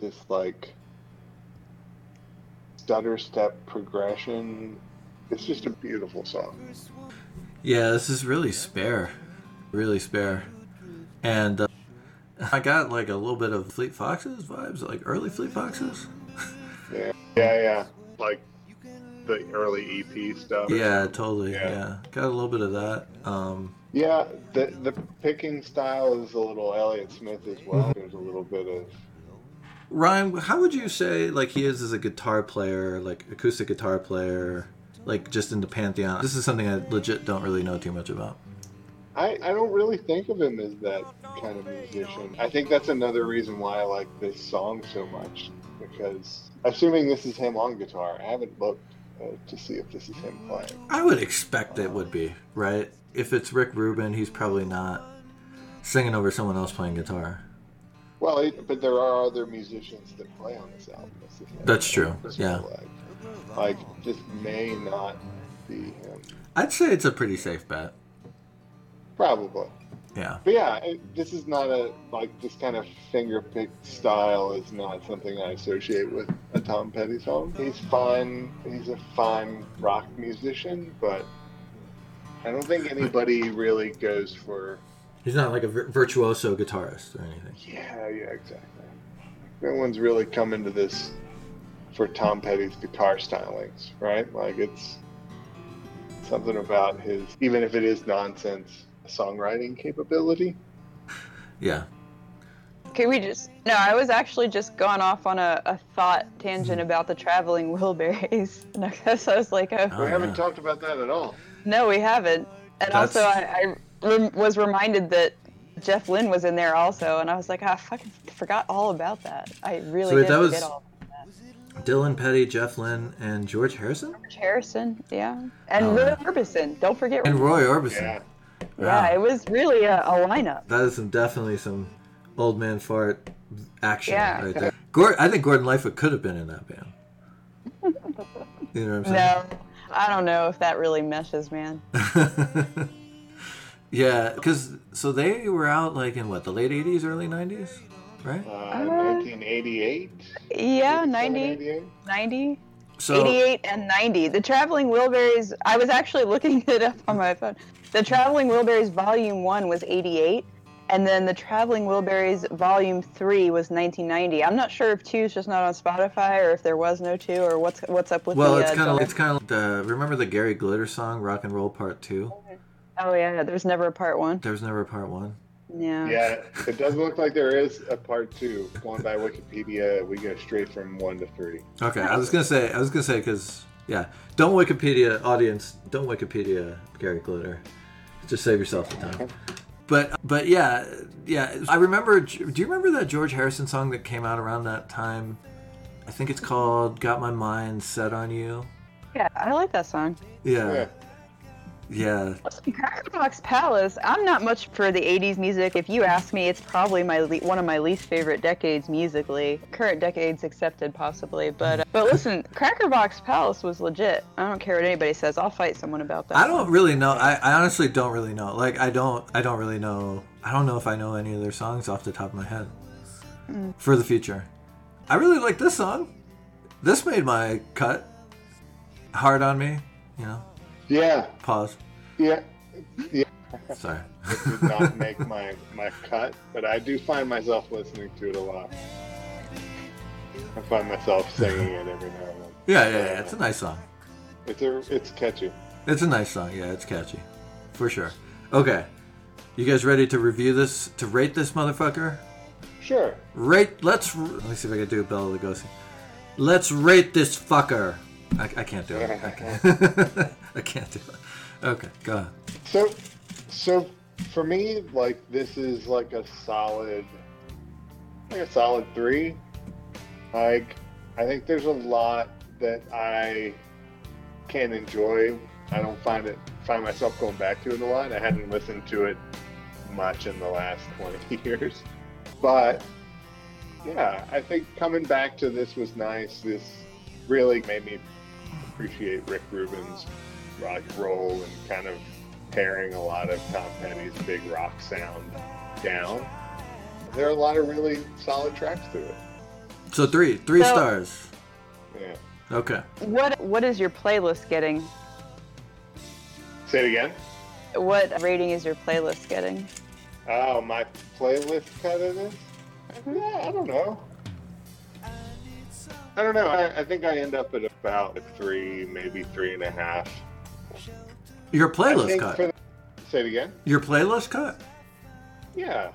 this like stutter step progression. It's just a beautiful song.
Yeah, this is really spare, really spare, and uh, I got like a little bit of Fleet Foxes vibes, like early Fleet Foxes.
Yeah, yeah, yeah. Like the early EP stuff.
Yeah, totally. Yeah.
Yeah.
got a little bit of that. Um,
Yeah, the the picking style is a little Elliott Smith as
Mm-hmm.
well. There's a little bit of
Ryan, how would you say like he is as a guitar player, like acoustic guitar player, like just in the pantheon? This is something I legit don't really know too much about.
I, I don't really think of him as that kind of musician. I think that's another reason why I like this song so much. Because assuming this is him on guitar, I haven't looked uh, to see if this is him playing.
I would expect it would be right. If it's Rick Rubin, he's probably not singing over someone else playing guitar.
Well, it, but there are other musicians that play on this album. This is him.
That's true, yeah.
Like, like, this may not be him.
I'd say it's a pretty safe bet.
Probably.
Yeah.
But yeah, it, this is not a like this kind of finger picked style is not something I associate with a Tom Petty song. He's fun. He's a fine rock musician, but I don't think anybody really goes for
He's not like a virtuoso guitarist or anything.
yeah, yeah, exactly. No one's really come into this for Tom Petty's guitar stylings, right? Like it's something about his even if it is nonsense songwriting capability.
Yeah.
Okay, we just no. I was actually just gone off on a, a thought tangent about the traveling Wilburys, and I guess I was like, oh,
Oh,
we haven't
yeah.
talked about that at all.
no, we haven't. And
That's-
also, I, I rem- was reminded that Jeff Lynne was in there also, and I was like, ah, I fucking forgot all about that. I really
So wait,
did
that was-
forget all.
Dylan Petty, Jeff Lynne, and George Harrison?
George Harrison, yeah, and
Oh,
Roy. Orbison. Don't forget.
And Roy Orbison.
Yeah.
Yeah,
Wow.
it was really a, a lineup.
That is some definitely some old man fart action
Yeah.
right there. Gord, I think Gordon Lightfoot could have been in that band. You know what I'm saying?
No, I don't know if that really meshes, man.
Yeah, because so they were out like in what the late '80s, early '90s, right?
Uh, 1988.
Yeah,
87,
90, 90,
So
88, and 90. The Traveling Wilburys, I was actually looking it up on my phone. The Traveling Wilburys Volume 1 was 88, and then the Traveling Wilburys Volume 3 was 1990. I'm not sure if 2 is just not on Spotify or if there was no 2 or what's what's up with
well,
the
it's
uh,
kind of it's kind of the remember the Gary Glitter song "Rock and Roll Part 2?
Oh, yeah, there's never a part 1.
There's never a part one.
Yeah.
Yeah, it does look like there is a part two. Going by Wikipedia, we go straight from one to three.
Okay, I was gonna say I was gonna say because yeah, don't Wikipedia audience, don't Wikipedia Gary Glitter. Just save yourself the time. But but yeah yeah I remember. Do you remember that George Harrison song that came out around that time? I think it's called "Got My Mind Set on You."
Yeah, I like that song.
Yeah,
Yeah.
Yeah.
Crackerbox Palace. I'm not much for the '80s music. If you ask me, it's probably my le- one of my least favorite decades musically. Current decades accepted, possibly. But uh, but listen, Crackerbox Palace was legit. I don't care what anybody says. I'll fight someone about that.
I don't really know. I, I honestly don't really know. Like I don't I don't really know. I don't know if I know any of their songs off the top of my head. For the future, I really like this song. This made my cut. Hard on me, you know.
Yeah,
Pause.
yeah. Yeah,
Sorry.
did not make my, my cut, but I do find myself listening to it a lot. I find myself singing it every now and then.
Yeah, yeah, yeah. It's a nice song.
It's a, it's catchy.
It's a nice song. Yeah, it's catchy, for sure. Okay, you guys ready to review this? To rate this motherfucker?
Sure.
Rate. Let's. Let me see if I can do a Bela Lugosi. Let's rate this fucker. I, I can't do it. I can't. I can't do it. Okay, go ahead.
So, so for me, like this is like a solid, like a solid three. Like, I think there's a lot that I can enjoy. I don't find it find myself going back to it a lot. I hadn't listened to it much in the last 20 years, but yeah, I think coming back to this was nice. This really made me appreciate Rick Rubin's rock roll and kind of paring a lot of Tom Petty's big rock sound down. There are a lot of really solid tracks to it.
So three, three
So-
stars.
Yeah.
Okay.
What what is your playlist getting?
Say it again.
What rating is your playlist getting?
Oh, my playlist cut of this?
Mm-hmm.
Yeah, I don't know. I don't know. I, I think I end up at about three, maybe three and a half.
Your playlist cut.
the- say it again.
Your playlist cut.
Yeah.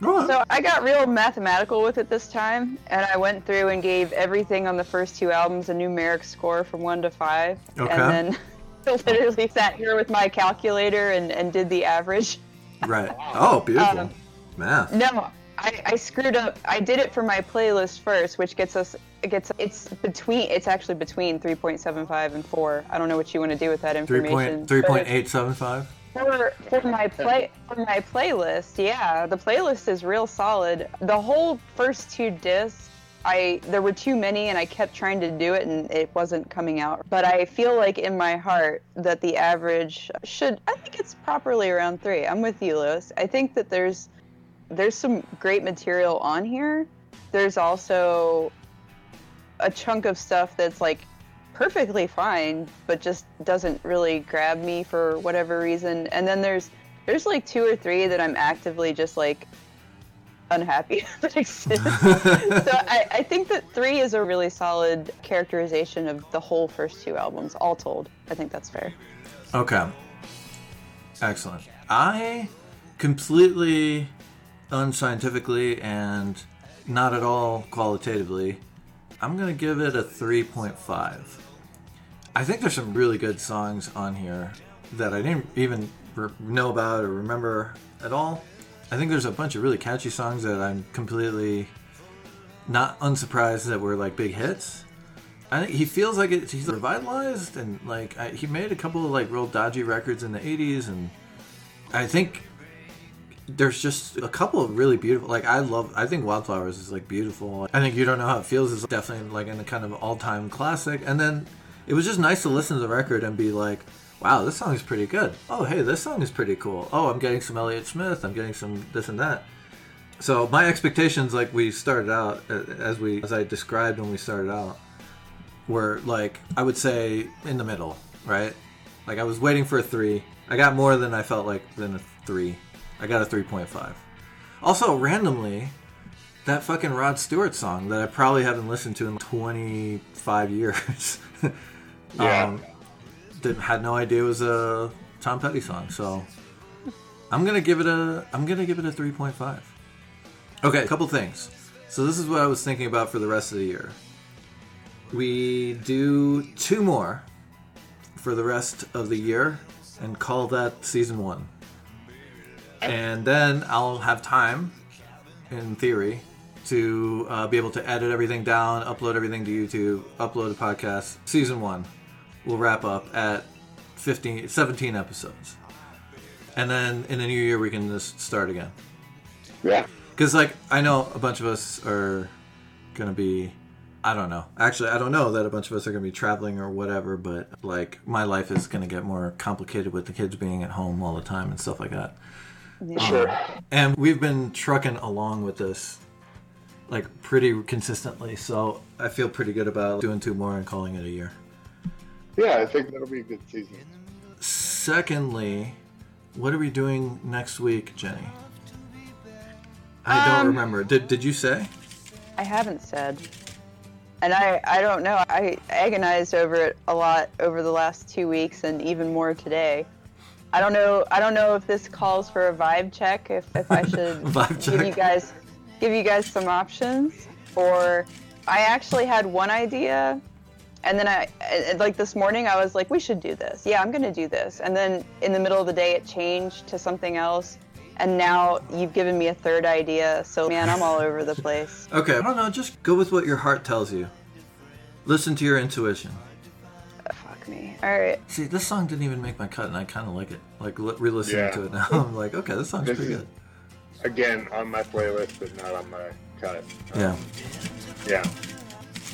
So I got real mathematical with it this time, and I went through and gave everything on the first two albums a numeric score from one to five,
Okay.
and then literally sat here with my calculator and, and did the average.
right. Oh, beautiful.
Um,
Math.
No, I, I screwed up. I did it for my playlist first, which gets us it gets it's between it's actually between 3.75 and 4. I don't know what you want to do with that information.
point three
but
point eight seven five.
For, for my play for my playlist, yeah, the playlist is real solid. The whole first two discs, I there were too many, and I kept trying to do it, and it wasn't coming out. But I feel like in my heart that the average should. I think it's properly around three. I'm with you, Lewis. I think that there's there's some great material on here. There's also a chunk of stuff that's like perfectly fine, but just doesn't really grab me for whatever reason. And then there's there's like two or three that I'm actively just like unhappy that exist. so I, I think that three is a really solid characterization of the whole first two albums, all told. I think that's fair.
Okay. Excellent. I completely unscientifically and not at all qualitatively, I'm going to give it a 3.5. I think there's some really good songs on here that I didn't even re- know about or remember at all. I think there's a bunch of really catchy songs that I'm completely not unsurprised that were like big hits. I think he feels like it, he's revitalized and like I, he made a couple of like real dodgy records in the 80s and I think there's just a couple of really beautiful like I love I think Wildflowers is like beautiful. I think You Don't Know How It Feels is definitely like in a kind of all-time classic and then it was just nice to listen to the record and be like wow, this song is pretty good. Oh, hey, this song is pretty cool. Oh, I'm getting some Elliott Smith. I'm getting some this and that. So my expectations, like we started out, uh, as we as I described when we started out, were like I would say in the middle, right? Like I was waiting for a three. I got more than I felt like than a three. I got a three point five. Also, randomly, that fucking Rod Stewart song that I probably haven't listened to in 25 years.
Yeah.
um, didn't had no idea it was a Tom Petty song. So I'm gonna give it a I'm gonna give it a 3.5. Okay, a couple things. So this is what I was thinking about for the rest of the year. We do two more for the rest of the year and call that season one. And then I'll have time, in theory, to uh, be able to edit everything down, upload everything to YouTube, upload a podcast. Season one will wrap up at 15, 17 episodes. And then in the new year, we can just start again.
Yeah.
Because, like, I know a bunch of us are going to be. I don't know. Actually, I don't know that a bunch of us are going to be traveling or whatever, but, like, my life is going to get more complicated with the kids being at home all the time and stuff like that.
Sure.
And we've been trucking along with this, like, pretty consistently. So I feel pretty good about doing two more and calling it a year.
Yeah, I think that'll be a good season.
Secondly, what are we doing next week, Jenny? I don't
Um,
remember. Did, did you say?
I haven't said. And I, I don't know. I agonized over it a lot over the last two weeks and even more today. I don't know. I don't know if this calls for a vibe check. If, if I should give you guys give you guys some options, or I actually had one idea, and then I like this morning I was like, we should do this. Yeah, I'm gonna do this. And then in the middle of the day it changed to something else, and now you've given me a third idea. So man, I'm all over the place.
Okay, I don't know. Just go with what your heart tells you. Listen to your intuition.
Fuck me. All right.
See, this song didn't even make my cut, and I kind of like it. Like re-listening
Yeah.
to it now, I'm like, okay, this song's
This
pretty
is-
good.
Again, on my playlist, but not on my cut.
Yeah.
Yeah.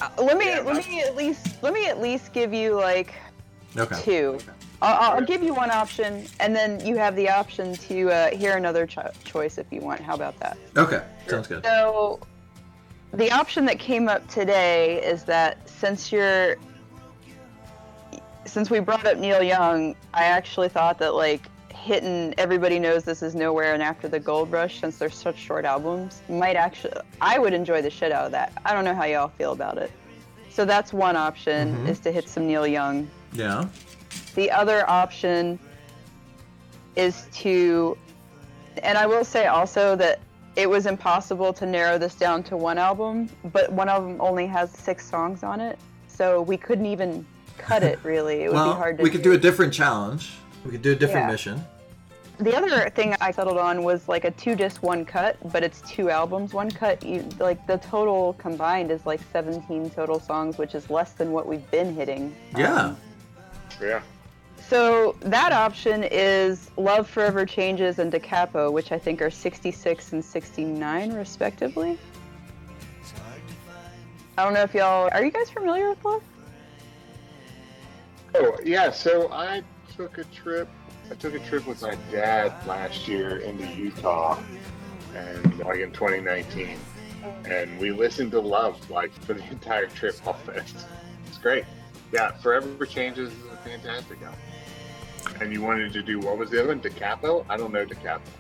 Uh, let me
Yeah,
let
my-
me at least let me at least give you like
Okay.
two. I'll, I'll give you one option, and then you have the option to uh, hear another cho- choice if you want. How about that?
Okay. Sounds good.
So, the option that came up today is that since you're, since we brought up Neil Young, I actually thought that like hitting "Everybody Knows This Is Nowhere" and "After the Gold Rush," since they're such short albums, might actually I would enjoy the shit out of that. I don't know how y'all feel about it. So that's one option
Mhm.
is to hit some Neil Young.
Yeah.
The other option is to, and I will say also that it was impossible to narrow this down to one album, but one album only has six songs on it, so we couldn't even cut it really. It would
well,
be hard to
we could do a different challenge. We could do a different
Yeah.
mission.
The other thing I settled on was like a two disc one cut, but it's two albums one cut. You, like the total combined is like 17 total songs, which is less than what we've been hitting.
Yeah.
Um,
Yeah.
So that option is Love Forever Changes and Da Capo, which I think are 66 and 69 respectively. I don't know if y'all are you guys familiar with Love?
Oh, yeah. So I took a trip. I took a trip with my dad last year into Utah, and like in 2019, and we listened to Love like for the entire trip all fest. It's great. Yeah, Forever Changes is a fantastic album. And you wanted to do what was the other one? Da Capo? I don't know Da Capo.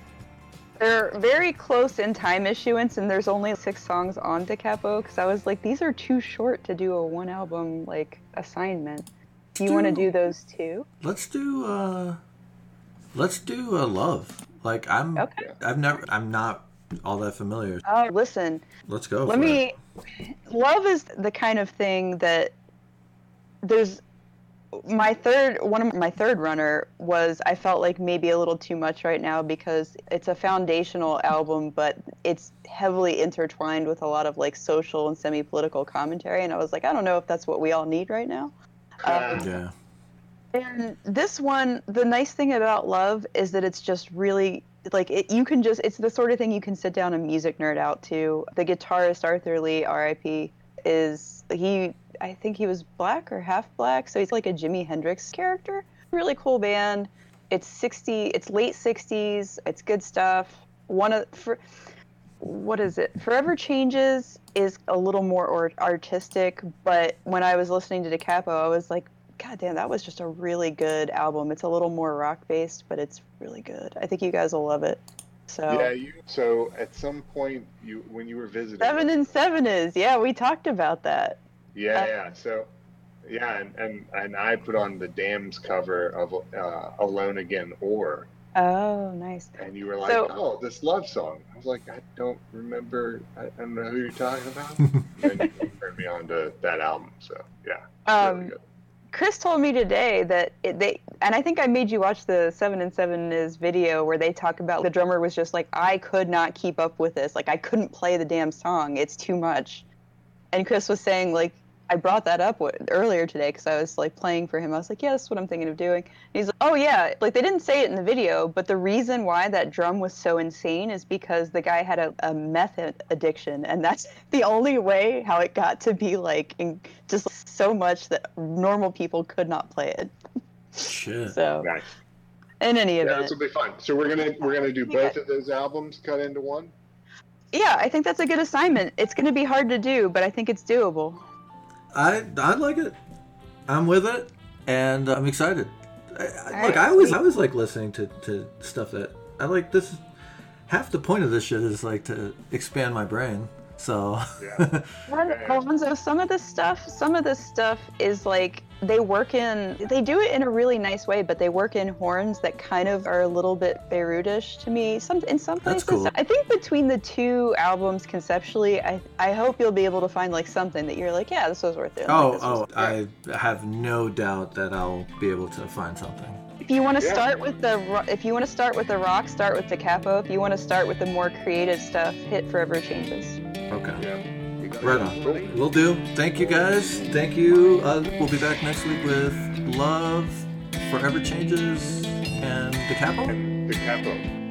They're very close in time issuance, and there's only six songs on Da Capo because I was like, these are too short to do a one album like assignment. Do you want to
Do-
those two?
Let's do. uh Let's do a love. Like I'm.
Okay.
I've never. I'm not all that familiar.
Oh, listen,
Let's go.
let me
it.
love is the kind of thing that there's my third one of my third runner was i felt like maybe a little too much right now because it's a foundational album but it's heavily intertwined with a lot of like social and semi-political commentary and i was like i don't know if that's what we all need right now um,
Yeah.
and this one, the nice thing about Love is that it's just really like it, you can just it's the sort of thing you can sit down and music nerd out to. The guitarist Arthur Lee, R.I.P., is he? I think he was black or half black, so he's like a Jimi Hendrix character. really cool band. It's 60, it's late 60s. It's good stuff. One of for what is it? Forever Changes is a little more or, artistic, but when I was listening to Da Capo, I was like, God damn, that was just a really good album. It's a little more rock based, but it's really good. I think you guys will love it. So
Yeah, you. So at some point, you when you were visiting,
seven and seven is yeah. We talked about that.
Yeah,
Uh,
yeah. So, yeah, and, and and I put on the Damned's cover of uh, "Alone Again" or,
Oh, nice.
and you were like,
So-
"Oh, this love song." I was like, "I don't remember. I, I don't know who you're talking about." and then you turned me on to that album. So yeah,
Um,
really good.
Chris told me today that it, they, and I think I made you watch the Seven and Seven is video where they talk about the drummer was just like, I could not keep up with this. Like, I couldn't play the damn song. It's too much. And Chris was saying, like, I brought that up w- earlier today because I was like playing for him. I was like, yeah, that's what I'm thinking of doing. And he's like, oh yeah, like they didn't say it in the video, but the reason why that drum was so insane is because the guy had a, a meth addiction, and that's the only way how it got to be like in, just so much that normal people could not play it.
Shit.
So
Nice.
in any
Yeah,
event,
this will be fun. So we're gonna we're gonna do both of those albums cut into one.
yeah, I think that's a good assignment. It's going to be hard to do, but I think it's doable.
I I like it. I'm with it, and I'm excited. I, I, look, I always. I always like listening to, to stuff that I like. This half the point of this shit is like to expand my brain. So
Yeah.
Alonso, some of this stuff, some of this stuff is like they work in, they do it in a really nice way, but they work in horns that kind of are a little bit Beirutish to me. Some in some
That's
places,
cool.
I think between the two albums conceptually, I I hope you'll be able to find like something that you're like, yeah, this was worth it.
Oh
this was
oh, I have no doubt that I'll be able to find something.
If you want to
Yeah.
start with the if you want to start with the rock, start with Da Capo. If you want to start with the more creative stuff, hit Forever Changes.
Okay.
Yeah.
Right on. We'll do. Thank you guys. Thank you. Uh, we'll be back next week with Love, Forever Changes, and Da Capo.
Da Capo.